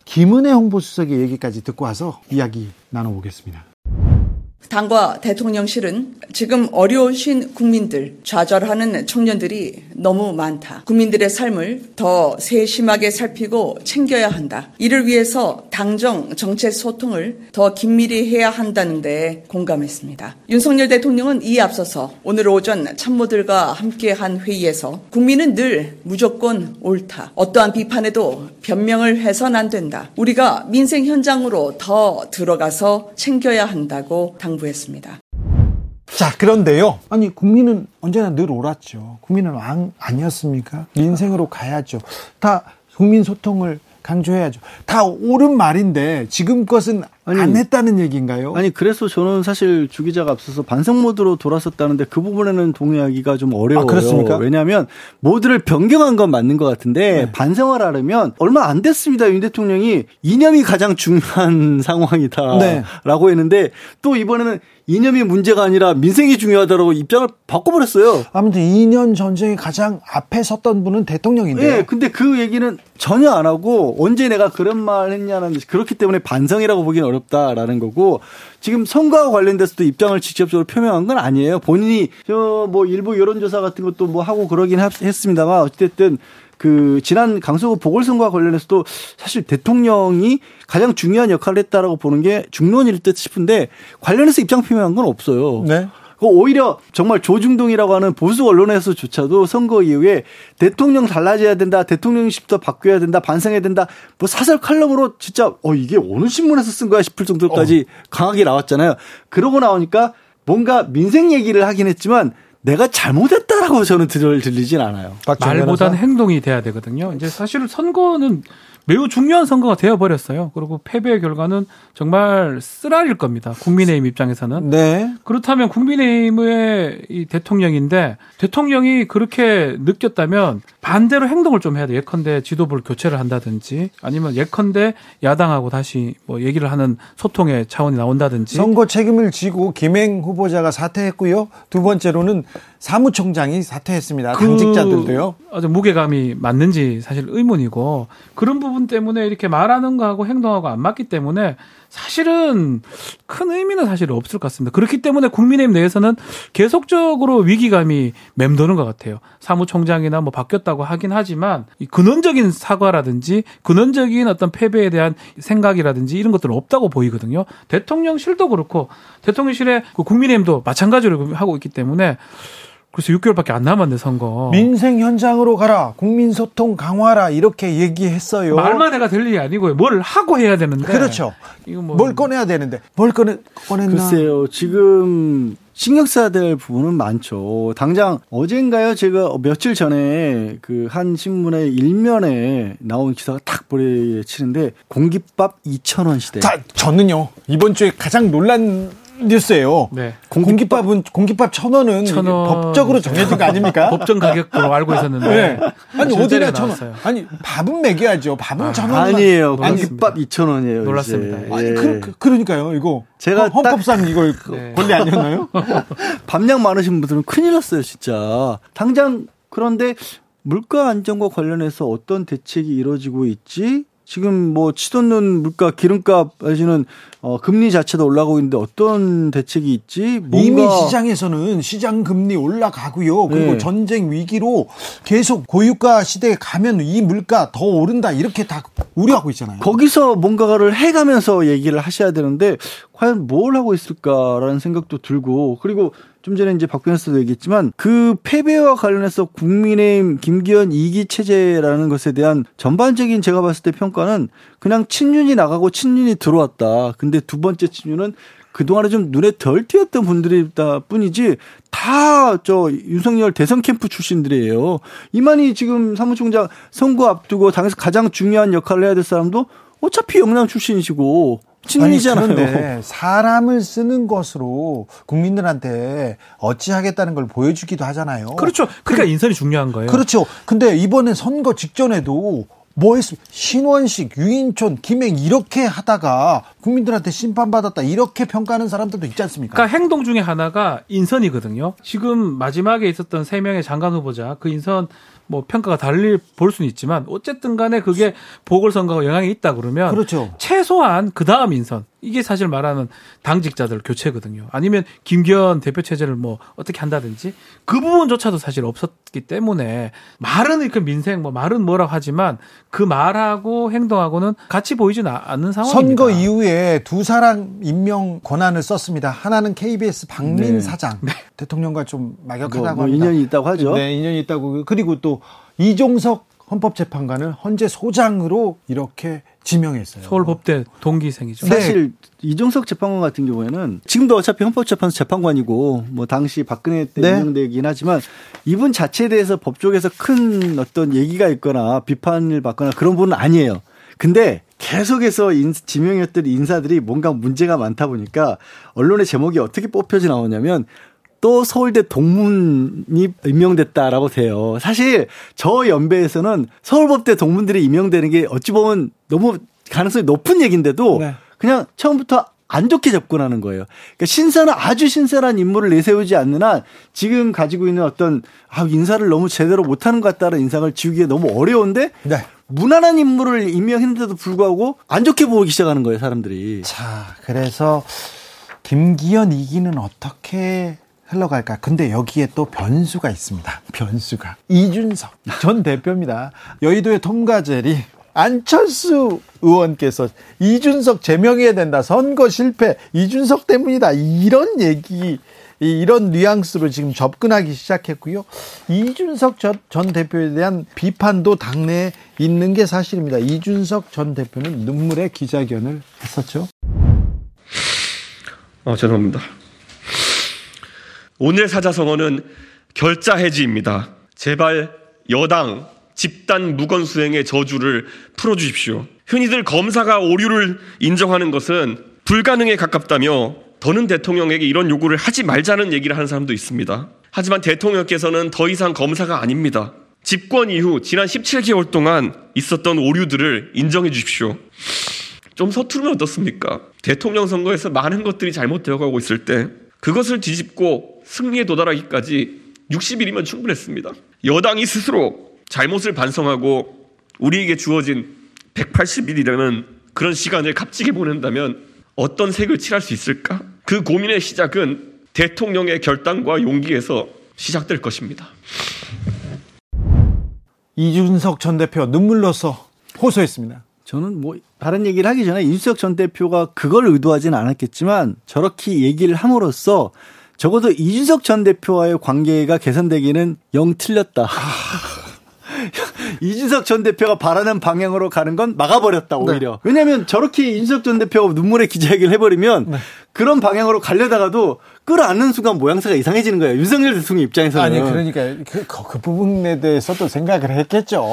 김은혜 홍보수석의 얘기까지 듣고 와서 이야기 나눠보겠습니다. 당과 대통령실은 지금 어려우신 국민들, 좌절하는 청년들이 너무 많다. 국민들의 삶을 더 세심하게 살피고 챙겨야 한다. 이를 위해서 당정 정책 소통을 더 긴밀히 해야 한다는데 공감했습니다. 윤석열 대통령은 이에 앞서서 오늘 오전 참모들과 함께한 회의에서 국민은 늘 무조건 옳다. 어떠한 비판에도 변명을 해선 안 된다. 우리가 민생 현장으로 더 들어가서 챙겨야 한다고 당 당부했습니다. 자, 그런데요. 아니, 국민은 언제나 늘 옳았죠. 국민은 왕 아니었습니까? 민생으로 가야죠. 다 국민 소통을 강조해야죠. 다 옳은 말인데 지금 것은 아니, 안 했다는 얘기인가요? 아니 그래서 저는 사실 주 기자가 앞서서 반성 모드로 돌아섰다는데 그 부분에는 동의하기가 좀 어려워요. 아, 그렇습니까? 왜냐하면 모드를 변경한 건 맞는 것 같은데 네. 반성을 하려면 얼마 안 됐습니다. 윤 대통령이 이념이 가장 중요한 상황이다라고 네. 했는데 또 이번에는 이념이 문제가 아니라 민생이 중요하다라고 입장을 바꿔버렸어요. 아무튼 2년 전쟁에 가장 앞에 섰던 분은 대통령인데. 네, 근데 그 얘기는 전혀 안 하고 언제 내가 그런 말 했냐는 그렇기 때문에 반성이라고 보기는 어렵 다라는 거고 지금 선거와 관련돼서도 입장을 직접적으로 표명한 건 아니에요. 본인이 저 뭐 일부 여론조사 같은 것도 뭐 하고 그러긴 했습니다만 어쨌든 그 지난 강서구 보궐선거와 관련해서도 사실 대통령이 가장 중요한 역할을 했다라고 보는 게 중론일 듯 싶은데 관련해서 입장 표명한 건 없어요. 네. 그 오히려 정말 조중동이라고 하는 보수 언론에서조차도 선거 이후에 대통령 달라져야 된다, 대통령십도 바뀌어야 된다, 반성해야 된다, 뭐 사설 칼럼으로 진짜 어 이게 어느 신문에서 쓴 거야 싶을 정도까지 어. 강하게 나왔잖아요. 그러고 나오니까 뭔가 민생 얘기를 하긴 했지만 내가 잘못했다라고 저는 들, 들리진 않아요. 말보다는 행동이 돼야 되거든요. 이제 사실 선거는 매우 중요한 선거가 되어버렸어요. 그리고 패배의 결과는 정말 쓰라릴 겁니다. 국민의힘 입장에서는. 네. 그렇다면 국민의힘의 이 대통령인데 대통령이 그렇게 느꼈다면 반대로 행동을 좀 해야 돼. 예컨대 지도부를 교체를 한다든지 아니면 예컨대 야당하고 다시 뭐 얘기를 하는 소통의 차원이 나온다든지. 선거 책임을 지고 김행 후보자가 사퇴했고요. 두 번째로는 사무총장이 사퇴했습니다. 그 당직자들도요. 아주 무게감이 맞는지 사실 의문이고 그런 부분 때문에 이렇게 말하는 거하고 행동하고 안 맞기 때문에 사실은 큰 의미는 사실 없을 것 같습니다. 그렇기 때문에 국민의힘 내에서는 계속적으로 위기감이 맴도는 것 같아요. 사무총장이나 뭐 바뀌었다 고 하긴 하지만 이 근원적인 사과라든지 근원적인 어떤 패배에 대한 생각이라든지 이런 것들은 없다고 보이거든요. 대통령실도 그렇고 대통령실의 그 국민의힘도 마찬가지로 하고 있기 때문에 그래서 6개월밖에 안 남았네 선거. 민생 현장으로 가라. 국민 소통 강화라 이렇게 얘기했어요. 말만 해가 될 일이 아니고요. 뭘 하고 해야 되는데. 그렇죠. 이거 뭐... 뭘 꺼내야 되는데 뭘 꺼내 꺼냈나? 글쎄요. 지금 신경 써야 될 부분은 많죠. 당장 어젠가요? 제가 며칠 전에 그 한 신문의 일면에 나온 기사가 딱 보내 치는데 공깃밥 2,000원 시대. 자, 저는요. 이번 주에 가장 논란 뉴스예요. 네. 공깃밥, 은 공깃밥 천 원은 천 원... 법적으로 정해진 거 아닙니까? 법정 가격으로 알고 있었는데. 네. 아니 어디나 천 원. 아니 밥은 먹여야죠. 밥은 아, 천 원. 아니에요. 공깃밥 이천 원이에요. 놀랐습니다. 이제. 아니 그, 그, 러니까요 이거 제가 헌법상 이걸 네. 권리 아니었나요? 밥량 많으신 분들은 큰일 났어요, 진짜. 당장 그런데 물가 안정과 관련해서 어떤 대책이 이루어지고 있지? 지금 뭐 치솟는 물가, 기름값 내지는 어, 금리 자체도 올라가고 있는데 어떤 대책이 있지? 이미 시장에서는 시장 금리 올라가고요. 그리고 네. 전쟁 위기로 계속 고유가 시대에 가면 이 물가 더 오른다 이렇게 다 우려하고 있잖아요. 거기서 뭔가를 해가면서 얘기를 하셔야 되는데 과연 뭘 하고 있을까라는 생각도 들고 그리고 좀 전에 이제 박 변호사도 얘기했지만 그 패배와 관련해서 국민의힘 김기현 이기 체제라는 것에 대한 전반적인 제가 봤을 때 평가는 그냥 친윤이 나가고 친윤이 들어왔다. 근데 두 번째 친윤은 그동안에 좀 눈에 덜 띄었던 분들이다 뿐이지 다 저 윤석열 대선 캠프 출신들이에요. 이만희 지금 사무총장 선거 앞두고 당에서 가장 중요한 역할을 해야 될 사람도 어차피 영남 출신이시고 친이잖아요. 그런데 사람을 쓰는 것으로 국민들한테 어찌하겠다는 걸 보여주기도 하잖아요. 그렇죠. 그러니까 그, 인선이 중요한 거예요. 그렇죠. 근데 이번에 선거 직전에도 뭐 했습니까? 신원식, 유인촌, 김행 이렇게 하다가 국민들한테 심판받았다 이렇게 평가하는 사람들도 있지 않습니까? 그러니까 행동 중에 하나가 인선이거든요. 지금 마지막에 있었던 세 명의 장관 후보자 그 인선 뭐 평가가 달리 볼 수는 있지만 어쨌든 간에 그게 보궐선거가 영향이 있다 그러면 그렇죠. 최소한 그 다음 인선 이게 사실 말하는 당직자들 교체거든요. 아니면 김기현 대표 체제를 뭐 어떻게 한다든지 그 부분조차도 사실 없었기 때문에 말은 이렇게 민생 뭐 말은 뭐라고 하지만 그 말하고 행동하고는 같이 보이지는 않는 상황입니다. 선거 이후에 두 사람 임명 권한을 썼습니다. 하나는 KBS 박민 네. 사장 네. 대통령과 좀 막역하다고 뭐, 뭐 합니다. 인연이 있다고 하죠. 네, 인연이 있다고 그리고 또 이종석 헌법재판관을 헌재 소장으로 이렇게 지명했어요. 서울법대 동기생이죠. 사실 네. 이종석 재판관 같은 경우에는 지금도 어차피 헌법재판소 재판관이고 뭐 당시 박근혜 때 네. 임명되긴 하지만 이분 자체에 대해서 법조계에서 큰 어떤 얘기가 있거나 비판을 받거나 그런 분은 아니에요. 근데 계속해서 인, 지명했던 인사들이 뭔가 문제가 많다 보니까 언론의 제목이 어떻게 뽑혀져 나오냐면 또 서울대 동문이 임명됐다라고 돼요. 사실 저 연배에서는 서울법대 동문들이 임명되는 게 어찌 보면 너무 가능성이 높은 얘기인데도 네. 그냥 처음부터 안 좋게 접근하는 거예요. 그러니까 신선한 아주 신선한 인물을 내세우지 않는 한 지금 가지고 있는 어떤 아 인사를 너무 제대로 못하는 것 같다는 인상을 지우기에 너무 어려운데 네. 무난한 인물을 임명했는데도 불구하고 안 좋게 보기 시작하는 거예요 사람들이. 자 그래서 김기현 이기는 어떻게 흘러갈까? 근데 여기에 또 변수가 있습니다. 변수가. 이준석 전 대표입니다. 여의도의 톰가젤이 안철수 의원께서 이준석 제명해야 된다. 선거 실패. 이준석 때문이다. 이런 얘기, 이런 뉘앙스로 지금 접근하기 시작했고요. 이준석 전 대표에 대한 비판도 당내에 있는 게 사실입니다. 이준석 전 대표는 눈물의 기자회견을 했었죠. 어, 죄송합니다. 오늘 사자성어는 결자 해지입니다. 제발 여당 집단 무건 수행의 저주를 풀어 주십시오. 흔히들 검사가 오류를 인정하는 것은 불가능에 가깝다며 더는 대통령에게 이런 요구를 하지 말자는 얘기를 하는 사람도 있습니다. 하지만 대통령께서는 더 이상 검사가 아닙니다. 집권 이후 지난 17개월 동안 있었던 오류들을 인정해 주십시오. 좀 서투르면 어떻습니까? 대통령 선거에서 많은 것들이 잘못되어 가고 있을 때 그것을 뒤집고 승리에 도달하기까지 60일이면 충분했습니다. 여당이 스스로 잘못을 반성하고 우리에게 주어진 180일이라는 그런 시간을 값지게 보낸다면 어떤 색을 칠할 수 있을까? 그 고민의 시작은 대통령의 결단과 용기에서 시작될 것입니다. 이준석 전 대표 눈물로써 호소했습니다. 저는 뭐 다른 얘기를 하기 전에 이준석 전 대표가 그걸 의도하지는 않았겠지만 저렇게 얘기를 함으로써 적어도 이준석 전 대표와의 관계가 개선되기는 영 틀렸다. 아. 이준석 전 대표가 바라는 방향으로 가는 건 막아버렸다 오히려. 네. 왜냐하면 저렇게 이준석 전 대표가 눈물의 기자회견을 해버리면 네. 그런 방향으로 가려다가도 끌어안는 순간 모양새가 이상해지는 거예요. 윤석열 대통령 입장에서는. 아니, 그러니까 그, 그, 그 부분에 대해서도 생각을 했겠죠.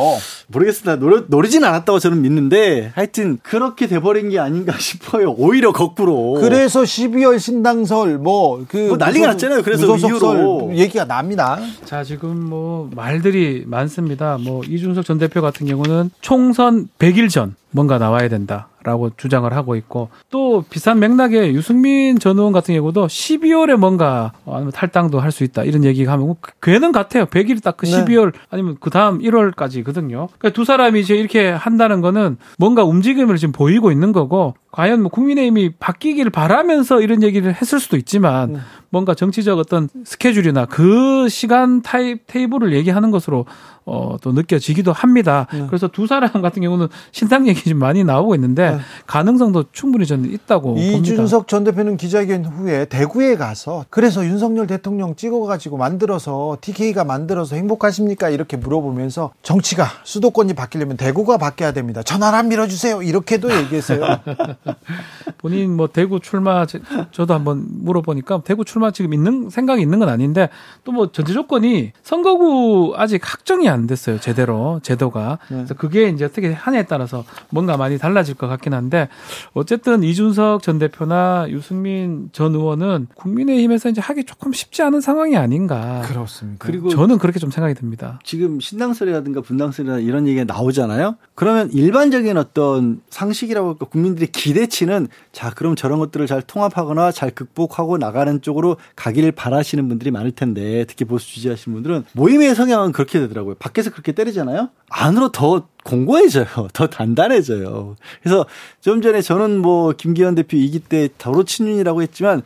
모르겠습니다. 노려, 노리진 않았다고 저는 믿는데 하여튼 그렇게 돼버린 게 아닌가 싶어요. 오히려 거꾸로. 그래서 12월 신당설 뭐, 그. 뭐 난리가 무소, 났잖아요. 그래서 이후로. 얘기가 납니다. 자, 지금 뭐 말들이 많습니다. 뭐 이준석 전 대표 같은 경우는 총선 100일 전 뭔가 나와야 된다. 라고 주장을 하고 있고 또 비슷한 맥락의 유승민 전 의원 같은 경우도 12월에 뭔가 아니면 탈당도 할 수 있다 이런 얘기가 하면 괴는 같아요. 100일 딱 그 12월 아니면 그 다음 1월까지거든요. 그러니까 두 사람이 이제 이렇게 한다는 거는 뭔가 움직임을 지금 보이고 있는 거고 과연 뭐 국민의힘이 바뀌기를 바라면서 이런 얘기를 했을 수도 있지만 뭔가 정치적 어떤 스케줄이나 그 시간 타입 테이블을 얘기하는 것으로 어, 또 느껴지기도 합니다. 네. 그래서 두 사람 같은 경우는 신당 얘기 좀 많이 나오고 있는데 네. 가능성도 충분히 저는 있다고 이준석 전 대표는 기자회견 후에 대구에 가서 그래서 윤석열 대통령 찍어가지고 만들어서 TK가 만들어서 행복하십니까 이렇게 물어보면서 정치가 수도권이 바뀌려면 대구가 바뀌어야 됩니다. 전화를 밀어주세요 이렇게도 얘기했어요. 본인 뭐 대구 출마 저도 한번 물어보니까 대구 출마 지금 있는 생각이 있는 건 아닌데 또 뭐 전제 조건이 선거구 아직 확정이 안 됐어요 제대로 제도가 네. 그래서 그게 이제 어떻게 하냐에 따라서 뭔가 많이 달라질 것 같긴 한데 어쨌든 이준석 전 대표나 유승민 전 의원은 국민의힘에서 이제 하기 조금 쉽지 않은 상황이 아닌가 그렇습니다. 그리고 저는 그렇게 좀 생각이 듭니다. 지금 신당설이라든가 분당설이나 이런 얘기가 나오잖아요. 그러면 일반적인 어떤 상식이라고 할까 국민들의 기대치는 자 그럼 저런 것들을 잘 통합하거나 잘 극복하고 나가는 쪽으로 가기를 바라시는 분들이 많을 텐데 특히 보수 지지하시는 분들은 모임의 성향은 그렇게 되더라고요. 밖에서 그렇게 때리잖아요. 안으로 더 공고해져요. 더 단단해져요. 그래서 좀 전에 저는 뭐 김기현 대표 이기 때 더로 친윤이라고 했지만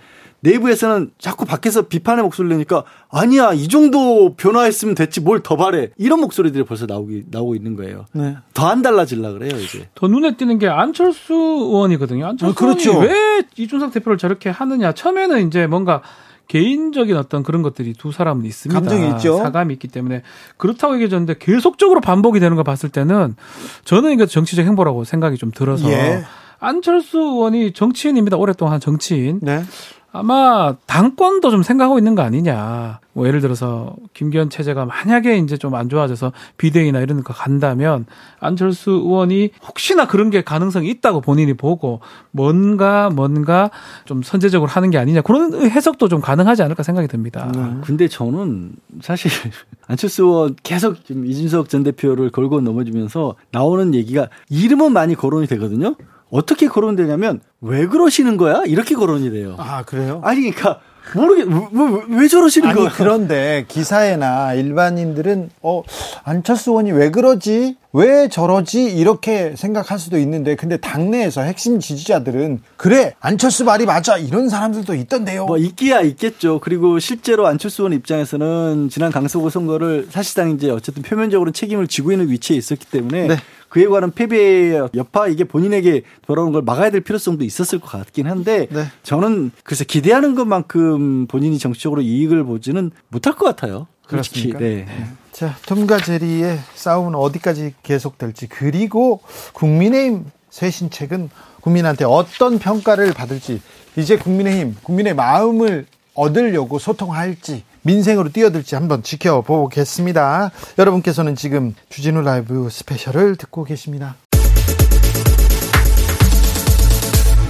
내부에서는 자꾸 밖에서 비판의 목소리를 내니까 아니야 이 정도 변화했으면 됐지 뭘 더 바래 이런 목소리들이 벌써 나오기 나오고 있는 거예요. 네. 더 안 달라질라 그래요 이제. 더 눈에 띄는 게 안철수 의원이거든요. 안철수 어, 그렇죠. 의원이 왜 이준석 대표를 저렇게 하느냐 처음에는 이제 뭔가 개인적인 어떤 그런 것들이 두 사람은 있습니다. 감정이 있죠. 사감이 있기 때문에 그렇다고 얘기해줬는데 계속적으로 반복이 되는 걸 봤을 때는 저는 이게 정치적 행보라고 생각이 좀 들어서 예. 안철수 의원이 정치인입니다. 오랫동안 정치인. 네. 아마 당권도 좀 생각하고 있는 거 아니냐. 뭐 예를 들어서 김기현 체제가 만약에 이제 좀 안 좋아져서 비대위나 이런 거 간다면 안철수 의원이 혹시나 그런 게 가능성이 있다고 본인이 보고 뭔가 뭔가 좀 선제적으로 하는 게 아니냐 그런 해석도 좀 가능하지 않을까 생각이 듭니다. 음. 근데 저는 사실 안철수 의원 계속 지금 이준석 전 대표를 걸고 넘어지면서 나오는 얘기가 이름은 많이 거론이 되거든요. 어떻게 거론되냐면 왜 그러시는 거야? 이렇게 거론이 돼요. 아 그래요? 아니 그러니까 모르겠 왜, 왜 저러시는 거야? 그런데 기사에나 일반인들은 어 안철수 의원이 왜 그러지? 왜 저러지? 이렇게 생각할 수도 있는데 근데 당내에서 핵심 지지자들은 그래 안철수 말이 맞아 이런 사람들도 있던데요. 뭐 있기야 있겠죠. 그리고 실제로 안철수 의원 입장에서는 지난 강서구 선거를 사실상 이제 어쨌든 표면적으로 책임을 지고 있는 위치에 있었기 때문에 네. 그에 관한 패배의 여파 이게 본인에게 돌아오는 걸 막아야 될 필요성도 있었을 것 같긴 한데 네. 저는 그래서 기대하는 것만큼 본인이 정치적으로 이익을 보지는 못할 것 같아요. 그렇습니까? 네. 네. 자, 톰과 제리의 싸움은 어디까지 계속될지 그리고 국민의힘 쇄신책은 국민한테 어떤 평가를 받을지 이제 국민의힘 국민의 마음을 얻으려고 소통할지 민생으로 뛰어들지 한번 지켜보겠습니다. 여러분께서는 지금 주진우 라이브 스페셜을 듣고 계십니다.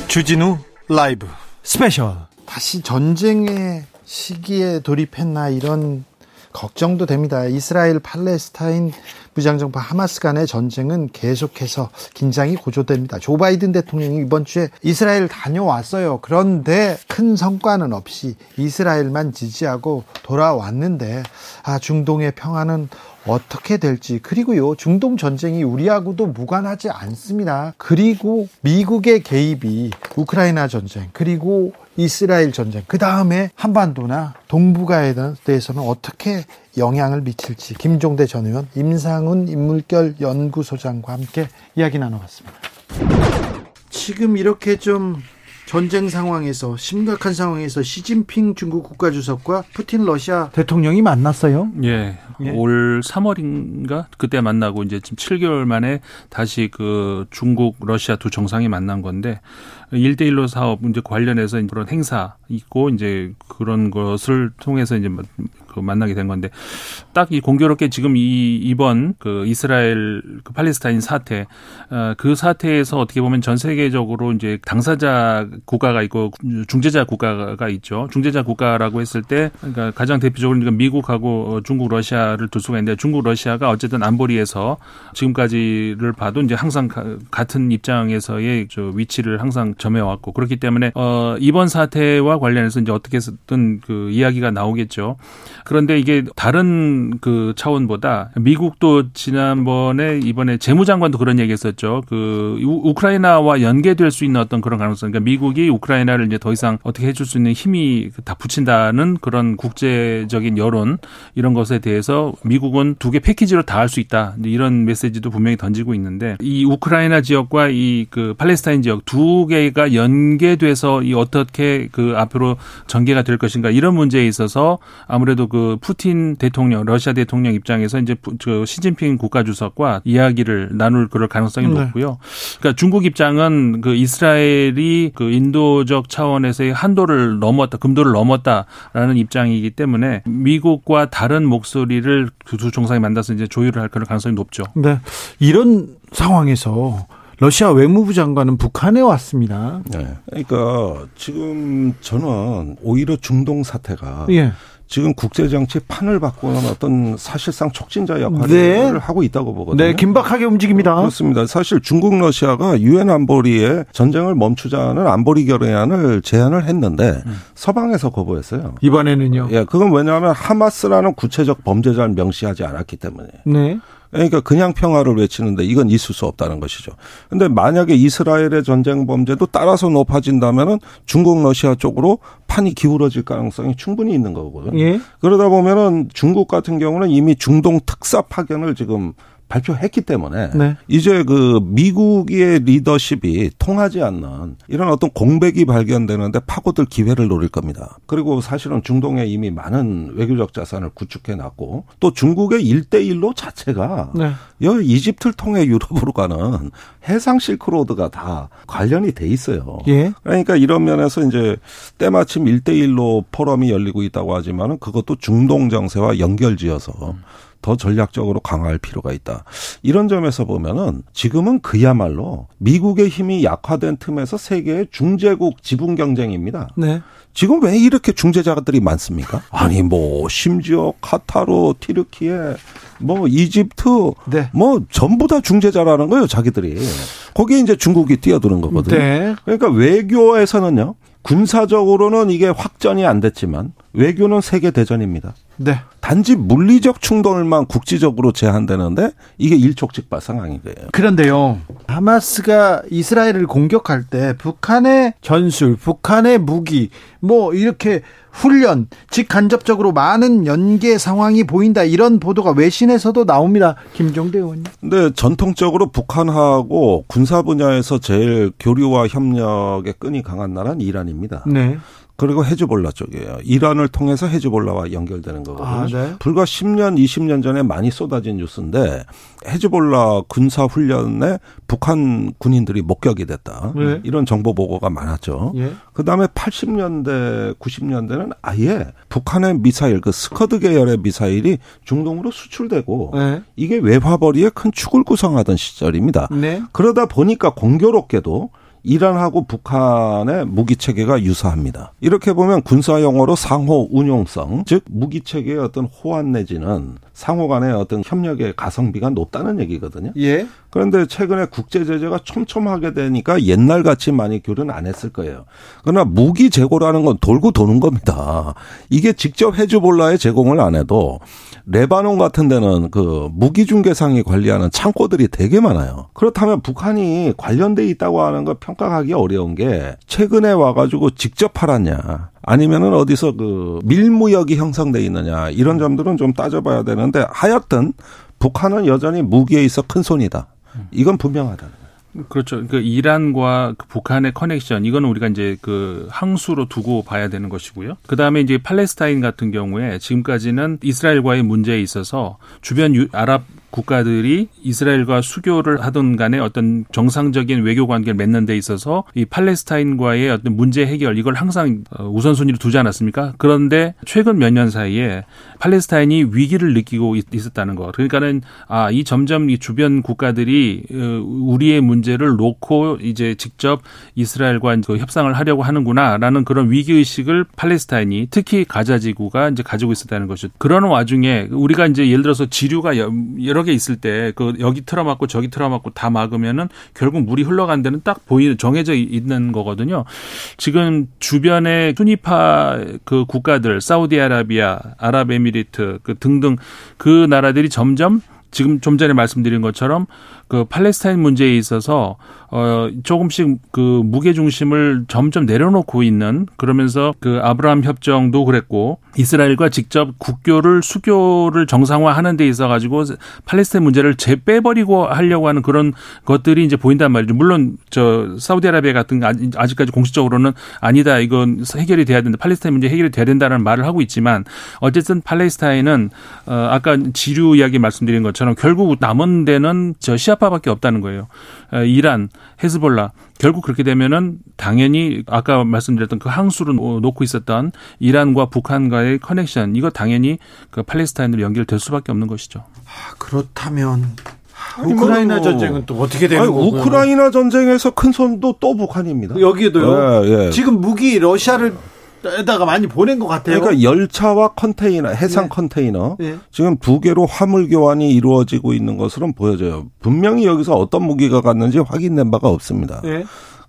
주진우 라이브 스페셜. 다시 전쟁의 시기에 돌입했나 이런 걱정도 됩니다. 이스라엘 팔레스타인 무장정파 하마스 간의 전쟁은 계속해서 긴장이 고조됩니다. 조 바이든 대통령이 이번 주에 이스라엘 다녀왔어요. 그런데 큰 성과는 없이 이스라엘만 지지하고 돌아왔는데 아 중동의 평화는 어떻게 될지 그리고요 중동 전쟁이 우리하고도 무관하지 않습니다. 그리고 미국의 개입이 우크라이나 전쟁 그리고 이스라엘 전쟁, 그 다음에 한반도나 동북아에 대해서는 어떻게 영향을 미칠지 김종대 전 의원, 임상훈 인물결 연구소장과 함께 이야기 나눠봤습니다. 지금 이렇게 좀 전쟁 상황에서 심각한 상황에서 시진핑 중국 국가주석과 푸틴 러시아 대통령이 만났어요. 예. 예. 올 3월인가 그때 만나고 이제 지금 7개월 만에 다시 그 중국 러시아 두 정상이 만난 건데 1대1로 사업 이제 관련해서 그런 행사 있고 이제 그런 것을 통해서 이제 뭐 그 만나게 된 건데 딱 이 공교롭게 지금 이 이번 그 이스라엘 그 팔레스타인 사태 어, 그 사태에서 어떻게 보면 전 세계적으로 이제 당사자 국가가 있고 중재자 국가가 있죠. 중재자 국가라고 했을 때 그러니까 가장 대표적으로 그러니까 미국하고 중국 러시아를 둘 수가 있는데 중국 러시아가 어쨌든 안보리에서 지금까지를 봐도 이제 항상 같은 입장에서의 저 위치를 항상 점해왔고 그렇기 때문에 어 이번 사태와 관련해서 이제 어떻게든 그 이야기가 나오겠죠. 그런데 이게 다른 그 차원보다 미국도 지난번에 이번에 재무장관도 그런 얘기했었죠. 그 우크라이나와 연계될 수 있는 어떤 그런 가능성. 그러니까 미국이 우크라이나를 이제 더 이상 어떻게 해줄 수 있는 힘이 다 붙인다는 그런 국제적인 여론 이런 것에 대해서 미국은 두 개 패키지로 다 할 수 있다. 이런 메시지도 분명히 던지고 있는데 이 우크라이나 지역과 이 그 팔레스타인 지역 두 개가 연계돼서 이 어떻게 그 앞으로 전개가 될 것인가 이런 문제에 있어서 아무래도 그 푸틴 대통령 러시아 대통령 입장에서 이제 그 시진핑 국가주석과 이야기를 나눌 그럴 가능성이 네. 높고요. 그러니까 중국 입장은 그 이스라엘이 그 인도적 차원에서의 한도를 넘었다, 금도를 넘었다라는 입장이기 때문에 미국과 다른 목소리를 그 두 정상이 만나서 이제 조율을 할 그런 가능성이 높죠. 네. 이런 상황에서 러시아 외무부 장관은 북한에 왔습니다. 네. 그러니까 지금 저는 오히려 중동 사태가 예. 지금 국제 정치 판을 바꾸는 어떤 사실상 촉진자 역할을 네. 하고 있다고 보거든요. 네, 긴박하게 움직입니다. 그렇습니다. 사실 중국 러시아가 유엔 안보리에 전쟁을 멈추자는 안보리 결의안을 제안을 했는데 음. 서방에서 거부했어요. 이번에는요? 예, 그건 왜냐하면 하마스라는 구체적 범죄자를 명시하지 않았기 때문에. 네. 그러니까 그냥 평화를 외치는데 이건 있을 수 없다는 것이죠. 근데 만약에 이스라엘의 전쟁 범죄도 따라서 높아진다면은 중국 러시아 쪽으로 판이 기울어질 가능성이 충분히 있는 거거든요. 예. 그러다 보면은 중국 같은 경우는 이미 중동 특사 파견을 지금 발표했기 때문에 네. 이제 그 미국의 리더십이 통하지 않는 이런 어떤 공백이 발견되는데 파고들 기회를 노릴 겁니다. 그리고 사실은 중동에 이미 많은 외교적 자산을 구축해 놨고 또 중국의 일대일로 자체가 네. 여 이집트를 통해 유럽으로 가는 해상 실크로드가 다 관련이 돼 있어요. 예. 그러니까 이런 면에서 이제 때마침 일대일로 포럼이 열리고 있다고 하지만은 그것도 중동 정세와 연결지어서 음. 더 전략적으로 강화할 필요가 있다. 이런 점에서 보면은 지금은 그야말로 미국의 힘이 약화된 틈에서 세계의 중재국 지분 경쟁입니다. 네. 지금 왜 이렇게 중재자들이 많습니까? 아니 뭐 심지어 카타르, 티르키에 뭐 이집트 네. 뭐 전부 다 중재자라는 거예요, 자기들이. 거기에 이제 중국이 뛰어드는 거거든요. 네. 그러니까 외교에서는요. 군사적으로는 이게 확전이 안 됐지만 외교는 세계 대전입니다. 네. 단지 물리적 충돌만 국지적으로 제한되는데 이게 일촉즉발 상황인 거예요. 그런데요. 하마스가 이스라엘을 공격할 때 북한의 전술, 북한의 무기 뭐 이렇게 훈련, 직간접적으로 많은 연계 상황이 보인다. 이런 보도가 외신에서도 나옵니다. 김종대 의원님. 근데 전통적으로 북한하고 군사 분야에서 제일 교류와 협력의 끈이 강한 나라는 이란입니다. 네. 그리고 헤즈볼라 쪽이에요. 이란을 통해서 헤즈볼라와 연결되는 거거든요. 아, 네. 불과 10년, 20년 전에 많이 쏟아진 뉴스인데 헤즈볼라 군사 훈련에 북한 군인들이 목격이 됐다. 네. 이런 정보 보고가 많았죠. 예. 그다음에 80년대, 90년대는 아예 북한의 미사일 그 스커드 계열의 미사일이 중동으로 수출되고 네. 이게 외화벌이의 큰 축을 구성하던 시절입니다. 네. 그러다 보니까 공교롭게도 이란하고 북한의 무기 체계가 유사합니다. 이렇게 보면 군사 용어로 상호 운용성, 즉 무기 체계의 어떤 호환 내지는 상호 간의 어떤 협력의 가성비가 높다는 얘기거든요. 예. 그런데 최근에 국제 제재가 촘촘하게 되니까 옛날 같이 많이 교류는 안 했을 거예요. 그러나 무기 재고라는 건 돌고 도는 겁니다. 이게 직접 헤즈볼라에 제공을 안 해도 레바논 같은 데는 그 무기 중개상이 관리하는 창고들이 되게 많아요. 그렇다면 북한이 관련돼 있다고 하는 걸평 가하기 어려운 게 최근에 와가지고 직접 팔았냐. 아니면은 어디서 그 밀무역이 형성돼 있느냐 이런 점들은 좀 따져봐야 되는데 하여튼 북한은 여전히 무기에 있어 큰 손이다. 이건 분명하다. 그렇죠. 그 이란과 그 북한의 커넥션 이거는 우리가 이제 그 항수로 두고 봐야 되는 것이고요. 그 다음에 이제 팔레스타인 같은 경우에 지금까지는 이스라엘과의 문제에 있어서 주변 유, 아랍 국가들이 이스라엘과 수교를 하던 간에 어떤 정상적인 외교 관계를 맺는 데 있어서 이 팔레스타인과의 어떤 문제 해결 이걸 항상 어, 우선순위로 두지 않았습니까? 그런데 최근 몇 년 사이에 팔레스타인이 위기를 느끼고 있었다는 거. 그러니까는 아, 이 점점 이 주변 국가들이 어, 우리의 문제를 놓고 이제 직접 이스라엘과 그 협상을 하려고 하는구나라는 그런 위기 의식을 팔레스타인이 특히 가자 지구가 이제 가지고 있었다는 것이죠. 그런 와중에 우리가 이제 예를 들어서 지류가 여러 개 있을 때 그 여기 틀어막고 저기 틀어막고 다 막으면은 결국 물이 흘러간 데는 딱 보이는 정해져 있는 거거든요. 지금 주변에 순위파 그 국가들 사우디아라비아, 아랍에미리트 그 등등 그 나라들이 점점 지금 좀 전에 말씀드린 것처럼 그 팔레스타인 문제에 있어서 어 조금씩 그 무게 중심을 점점 내려놓고 있는 그러면서 그 아브라함 협정도 그랬고 이스라엘과 직접 국교를 수교를 정상화하는 데 있어 가지고 팔레스타인 문제를 재 빼버리고 하려고 하는 그런 것들이 이제 보인단 말이죠. 물론 저 사우디아라비아 같은 아직까지 공식적으로는 아니다 이건 해결이 돼야 된다 팔레스타인 문제 해결이 돼야 된다는 말을 하고 있지만 어쨌든 팔레스타인은 어 아까 지류 이야기 말씀드린 것처럼 결국 남은 데는 저 시아 파밖에 없다는 거예요. 이란, 헤즈볼라 결국 그렇게 되면은 당연히 아까 말씀드렸던 그 항수를 놓고 있었던 이란과 북한과의 커넥션 이거 당연히 그 팔레스타인으로 연결될 수밖에 없는 것이죠. 아, 그렇다면 우크라이나 뭐, 전쟁은 또 어떻게 되는 거고요? 우크라이나 전쟁에서 큰 손도 또 북한입니다. 여기도요. 예, 예. 지금 무기 러시아를 에다가 많이 보낸 것 같아요. 그러니까 열차와 컨테이너, 해상 네. 컨테이너 네. 지금 두 개로 화물 교환이 이루어지고 있는 것으로 보여져요. 분명히 여기서 어떤 무기가 갔는지 확인된 바가 없습니다. 네.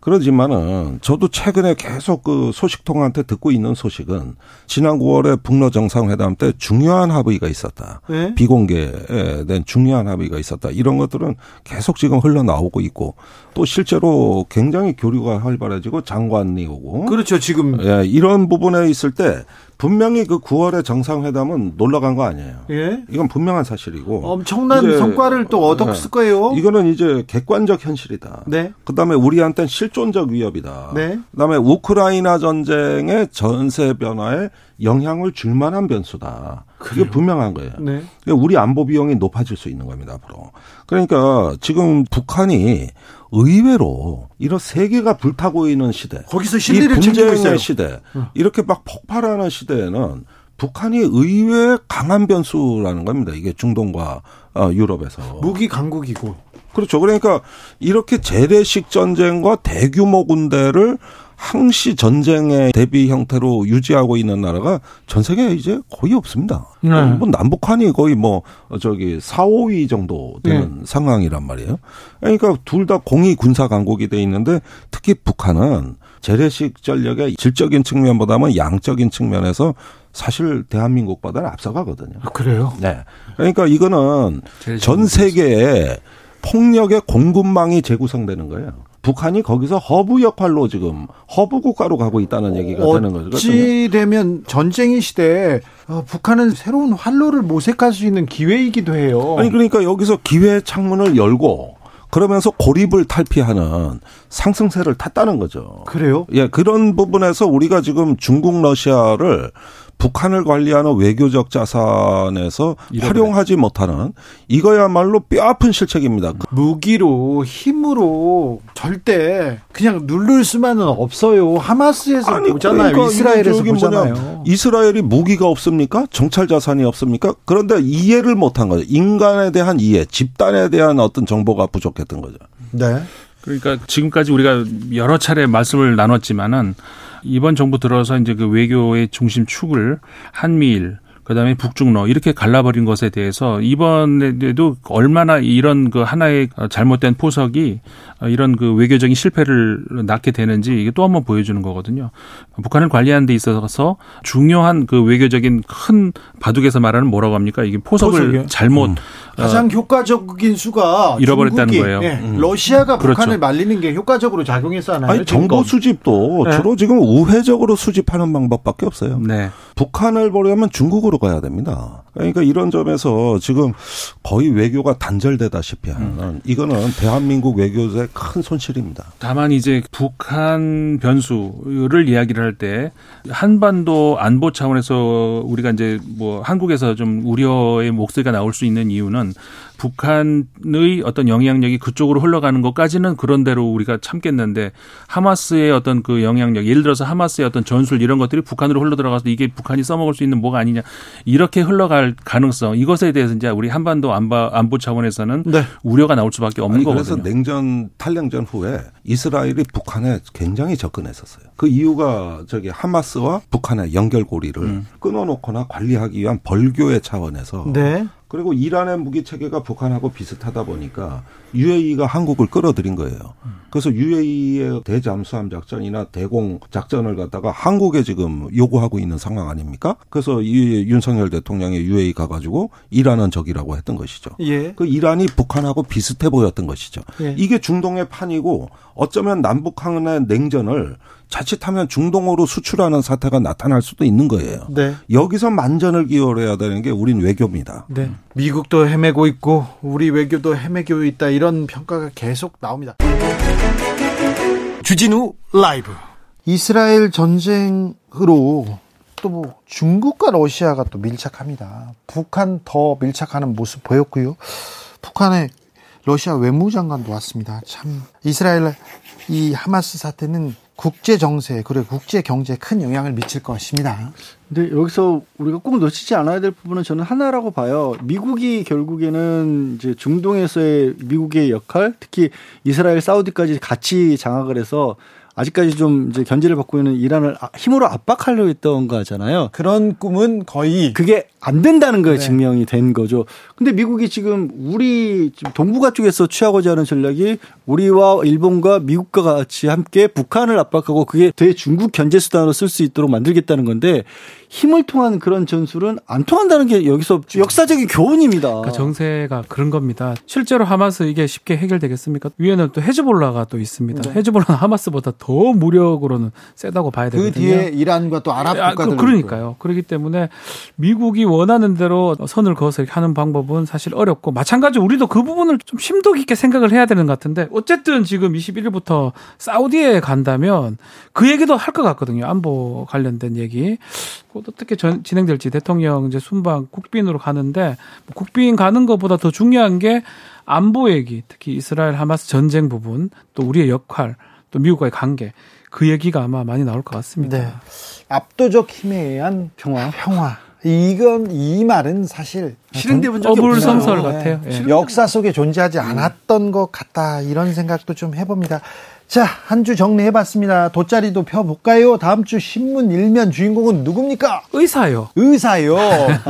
그러지만은 저도 최근에 계속 그 소식통한테 듣고 있는 소식은 지난 9월에 북러 정상회담 때 중요한 합의가 있었다. 네? 비공개된 중요한 합의가 있었다. 이런 것들은 계속 지금 흘러나오고 있고 또 실제로 굉장히 교류가 활발해지고 장관이 오고 그렇죠. 지금 예, 이런 부분에 있을 때 분명히 그 9월의 정상회담은 놀러 간 거 아니에요. 예. 이건 분명한 사실이고. 엄청난 성과를 또 얻었을 네. 거예요. 이거는 이제 객관적 현실이다. 네. 그다음에 우리한테는 실존적 위협이다. 네. 그다음에 우크라이나 전쟁의 전세 변화에 영향을 줄 만한 변수다. 그래요? 이게 분명한 거예요. 네. 그러니까 우리 안보 비용이 높아질 수 있는 겁니다, 앞으로. 그러니까 지금 북한이 의외로 이런 세계가 불타고 있는 시대. 거기서 실리를 챙기고 있어요. 시대. 이렇게 막 폭발하는 시대에는 북한이 의외 강한 변수라는 겁니다. 이게 중동과 어, 유럽에서. 무기 강국이고. 그렇죠. 그러니까 이렇게 재래식 전쟁과 대규모 군대를 항시 전쟁의 대비 형태로 유지하고 있는 나라가 전 세계에 이제 거의 없습니다. 네. 뭐 남북한이 거의 뭐 저기 4, 5위 정도 되는 네. 상황이란 말이에요. 그러니까 둘 다 공이 군사 강국이 돼 있는데 특히 북한은 재래식 전력의 질적인 측면보다는 양적인 측면에서 사실 대한민국보다는 앞서가거든요. 아, 그래요? 네. 그러니까 이거는 전 세계에 폭력의 공급망이 재구성되는 거예요. 북한이 거기서 허브 역할로 지금 허브 국가로 가고 있다는 얘기가 되는 거죠. 어찌 되면 전쟁의 시대에 어, 북한은 새로운 활로를 모색할 수 있는 기회이기도 해요. 아니 그러니까 여기서 기회 창문을 열고 그러면서 고립을 탈피하는 상승세를 탔다는 거죠. 그래요? 예, 그런 부분에서 우리가 지금 중국 러시아를 북한을 관리하는 외교적 자산에서 활용하지 못하는 이거야말로 뼈아픈 실책입니다. 무기로 힘으로 절대 그냥 누를 수만은 없어요. 하마스에서 아니, 보잖아요. 그러니까 이스라엘에서 보잖아요. 이스라엘이 무기가 없습니까? 정찰 자산이 없습니까? 그런데 이해를 못한 거죠. 인간에 대한 이해, 집단에 대한 어떤 정보가 부족했던 거죠. 네. 그러니까 지금까지 우리가 여러 차례 말씀을 나눴지만은 이번 정부 들어서 이제 그 외교의 중심 축을 한미일 그다음에 북중러 이렇게 갈라버린 것에 대해서 이번에도 얼마나 이런 그 하나의 잘못된 포석이 이런 그 외교적인 실패를 낳게 되는지 이게 또 한번 보여주는 거거든요. 북한을 관리하는 데 있어서 중요한 그 외교적인 큰 바둑에서 말하는 뭐라고 합니까? 이게 포석을 포석이요? 잘못 음. 가장 효과적인 수가 잃어버렸다는 중국이, 거예요. 네. 음. 러시아가 그렇죠. 북한을 말리는 게 효과적으로 작용했잖아요. 아니, 정보 수집도 네. 주로 지금 우회적으로 수집하는 방법밖에 없어요. 네. 북한을 보려면 중국으로 가야 됩니다. 그러니까 이런 점에서 지금 거의 외교가 단절되다시피 하는 음. 이거는 대한민국 외교의 큰 손실입니다. 다만 이제 북한 변수를 이야기를 할 때 한반도 안보 차원에서 우리가 이제 뭐 한국에서 좀 우려의 목소리가 나올 수 있는 이유는 북한의 어떤 영향력이 그쪽으로 흘러가는 것까지는 그런대로 우리가 참겠는데 하마스의 어떤 그 영향력 예를 들어서 하마스의 어떤 전술 이런 것들이 북한으로 흘러 들어가서 이게 북한이 써먹을 수 있는 뭐가 아니냐 이렇게 흘러갈 가능성 이것에 대해서 이제 우리 한반도 안보, 안보 차원에서는 네. 우려가 나올 수밖에 없는 아니, 거거든요. 그래서 냉전 탈냉전 후에 이스라엘이 북한에 굉장히 접근했었어요. 그 이유가 저기 하마스와 북한의 연결고리를 음. 끊어놓거나 관리하기 위한 벌교의 차원에서 네. 그리고 이란의 무기 체계가 북한하고 비슷하다 보니까 UAE가 한국을 끌어들인 거예요. 그래서 UAE의 대잠수함 작전이나 대공 작전을 갖다가 한국에 지금 요구하고 있는 상황 아닙니까? 그래서 이 윤석열 대통령이 UAE 가가지고 이란은 적이라고 했던 것이죠. 예. 그 이란이 북한하고 비슷해 보였던 것이죠. 예. 이게 중동의 판이고 어쩌면 남북 한의 냉전을 자칫하면 중동으로 수출하는 사태가 나타날 수도 있는 거예요. 네. 여기서 만전을 기울여야 되는 게 우린 외교입니다. 네. 미국도 헤매고 있고 우리 외교도 헤매고 있다 이런 평가가 계속 나옵니다. 주진우 라이브. 이스라엘 전쟁으로 또 뭐 중국과 러시아가 또 밀착합니다. 북한 더 밀착하는 모습 보였고요. 북한의 러시아 외무장관도 왔습니다. 참 이스라엘 이 하마스 사태는 국제 정세 그리고 국제 경제에 큰 영향을 미칠 것입니다. 근데 여기서 우리가 꼭 놓치지 않아야 될 부분은 저는 하나라고 봐요. 미국이 결국에는 이제 중동에서의 미국의 역할, 특히 이스라엘, 사우디까지 같이 장악을 해서 아직까지 좀 이제 견제를 받고 있는 이란을 아, 힘으로 압박하려 했던 거잖아요. 그런 꿈은 거의 그게 안 된다는 거에 네. 증명이 된 거죠. 근데 미국이 지금 우리 동북아 쪽에서 취하고자 하는 전략이 우리와 일본과 미국과 같이 함께 북한을 압박하고 그게 대중국 견제 수단으로 쓸 수 있도록 만들겠다는 건데 힘을 통한 그런 전술은 안 통한다는 게 여기서 역사적인 교훈입니다. 그러니까 정세가 그런 겁니다. 실제로 하마스 이게 쉽게 해결되겠습니까? 위에는 또 헤즈볼라가 또 있습니다. 네. 헤즈볼라는 하마스보다 더 무력으로는 세다고 봐야 그 되거든요. 그 뒤에 이란과 또 아랍 아, 국가들 아, 그러니까요. 그렇기 때문에 미국이 원하는 대로 선을 그어서 하는 방법은 사실 어렵고 마찬가지로 우리도 그 부분을 좀 심도 깊게 생각을 해야 되는 것 같은데 어쨌든 지금 21일부터 사우디에 간다면 그 얘기도 할 것 같거든요. 안보 관련된 얘기. 어떻게 전, 진행될지 대통령 이제 순방 국빈으로 가는데 뭐 국빈 가는 것보다 더 중요한 게 안보 얘기, 특히 이스라엘 하마스 전쟁 부분, 또 우리의 역할, 또 미국과의 관계 그 얘기가 아마 많이 나올 것 같습니다. 네. 압도적 힘에 의한 평화. 평화. 이건 이 말은 사실 실행돼 본 적이 어불성설 같아요. 네. 역사 속에 존재하지 않았던 것 같다 이런 생각도 좀 해봅니다. 자, 한 주 정리해봤습니다. 돗자리도 펴볼까요? 다음 주 신문 일면 주인공은 누굽니까? 의사요. 의사요.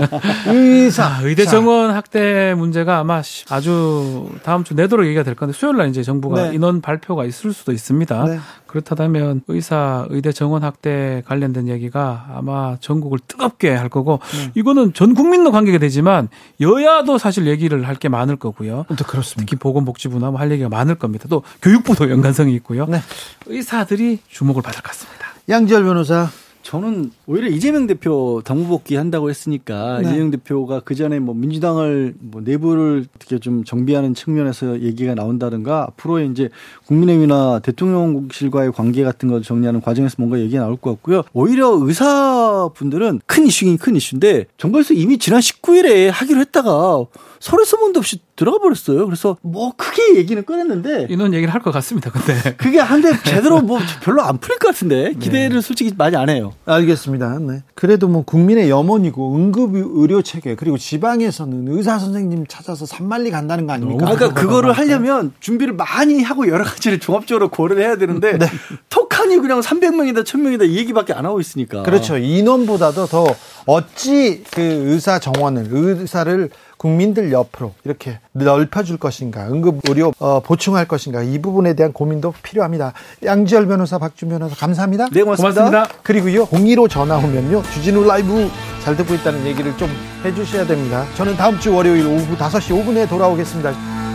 의사. 아, 의대 정원 학대 문제가 아마 아주 다음 주 내도록 얘기가 될 건데 수요일 날 이제 정부가 네. 인원 발표가 있을 수도 있습니다. 네. 그렇다면 의사 의대 정원 학대 관련된 얘기가 아마 전국을 뜨겁게 할 거고 네. 이거는 전 국민도 관계가 되지만 여야도 사실 얘기를 할 게 많을 거고요. 또 그렇습니다. 특히 보건복지부나 뭐 할 얘기가 많을 겁니다. 또 교육부도 연관성이 있고요. 네. 의사들이 주목을 받을 것 같습니다. 양지열 변호사. 저는 오히려 이재명 대표 당무 복귀 한다고 했으니까 네. 이재명 대표가 그 전에 뭐 민주당을 뭐 내부를 어떻게 좀 정비하는 측면에서 얘기가 나온다든가 앞으로 이제 국민의힘이나 대통령실과의 관계 같은 걸 정리하는 과정에서 뭔가 얘기가 나올 것 같고요. 오히려 의사분들은 큰 이슈긴 큰 이슈인데 정부에서 이미 지난 19일에 하기로 했다가 서류 소문도 없이 들어가 버렸어요. 그래서 뭐 크게 얘기는 꺼냈는데 인원 얘기를 할 것 같습니다. 근데 그게 한데 제대로 뭐 별로 안 풀릴 것 같은데 기대를 네. 솔직히 많이 안 해요. 알겠습니다. 네. 그래도 뭐 국민의 염원이고 응급 의료 체계 그리고 지방에서는 의사 선생님 찾아서 산만리 간다는 거 아닙니까? 그러니까 그거를 하려면 준비를 많이 하고 여러 가지를 종합적으로 고려를 해야 되는데 네. 톡하니 그냥 300명이다 1000명이다 이 얘기밖에 안 하고 있으니까. 그렇죠. 인원보다도 더 어찌 그 의사 정원을 의사를 국민들 옆으로 이렇게 넓혀줄 것인가, 응급 의료 어, 보충할 것인가 이 부분에 대한 고민도 필요합니다. 양지열 변호사, 박준 변호사 감사합니다. 네, 고맙습니다. 고맙습니다. 그리고요, 02로 전화 오면요, 주진우 라이브 잘 듣고 있다는 얘기를 좀 해주셔야 됩니다. 저는 다음 주 월요일 오후 5시 5분에 돌아오겠습니다.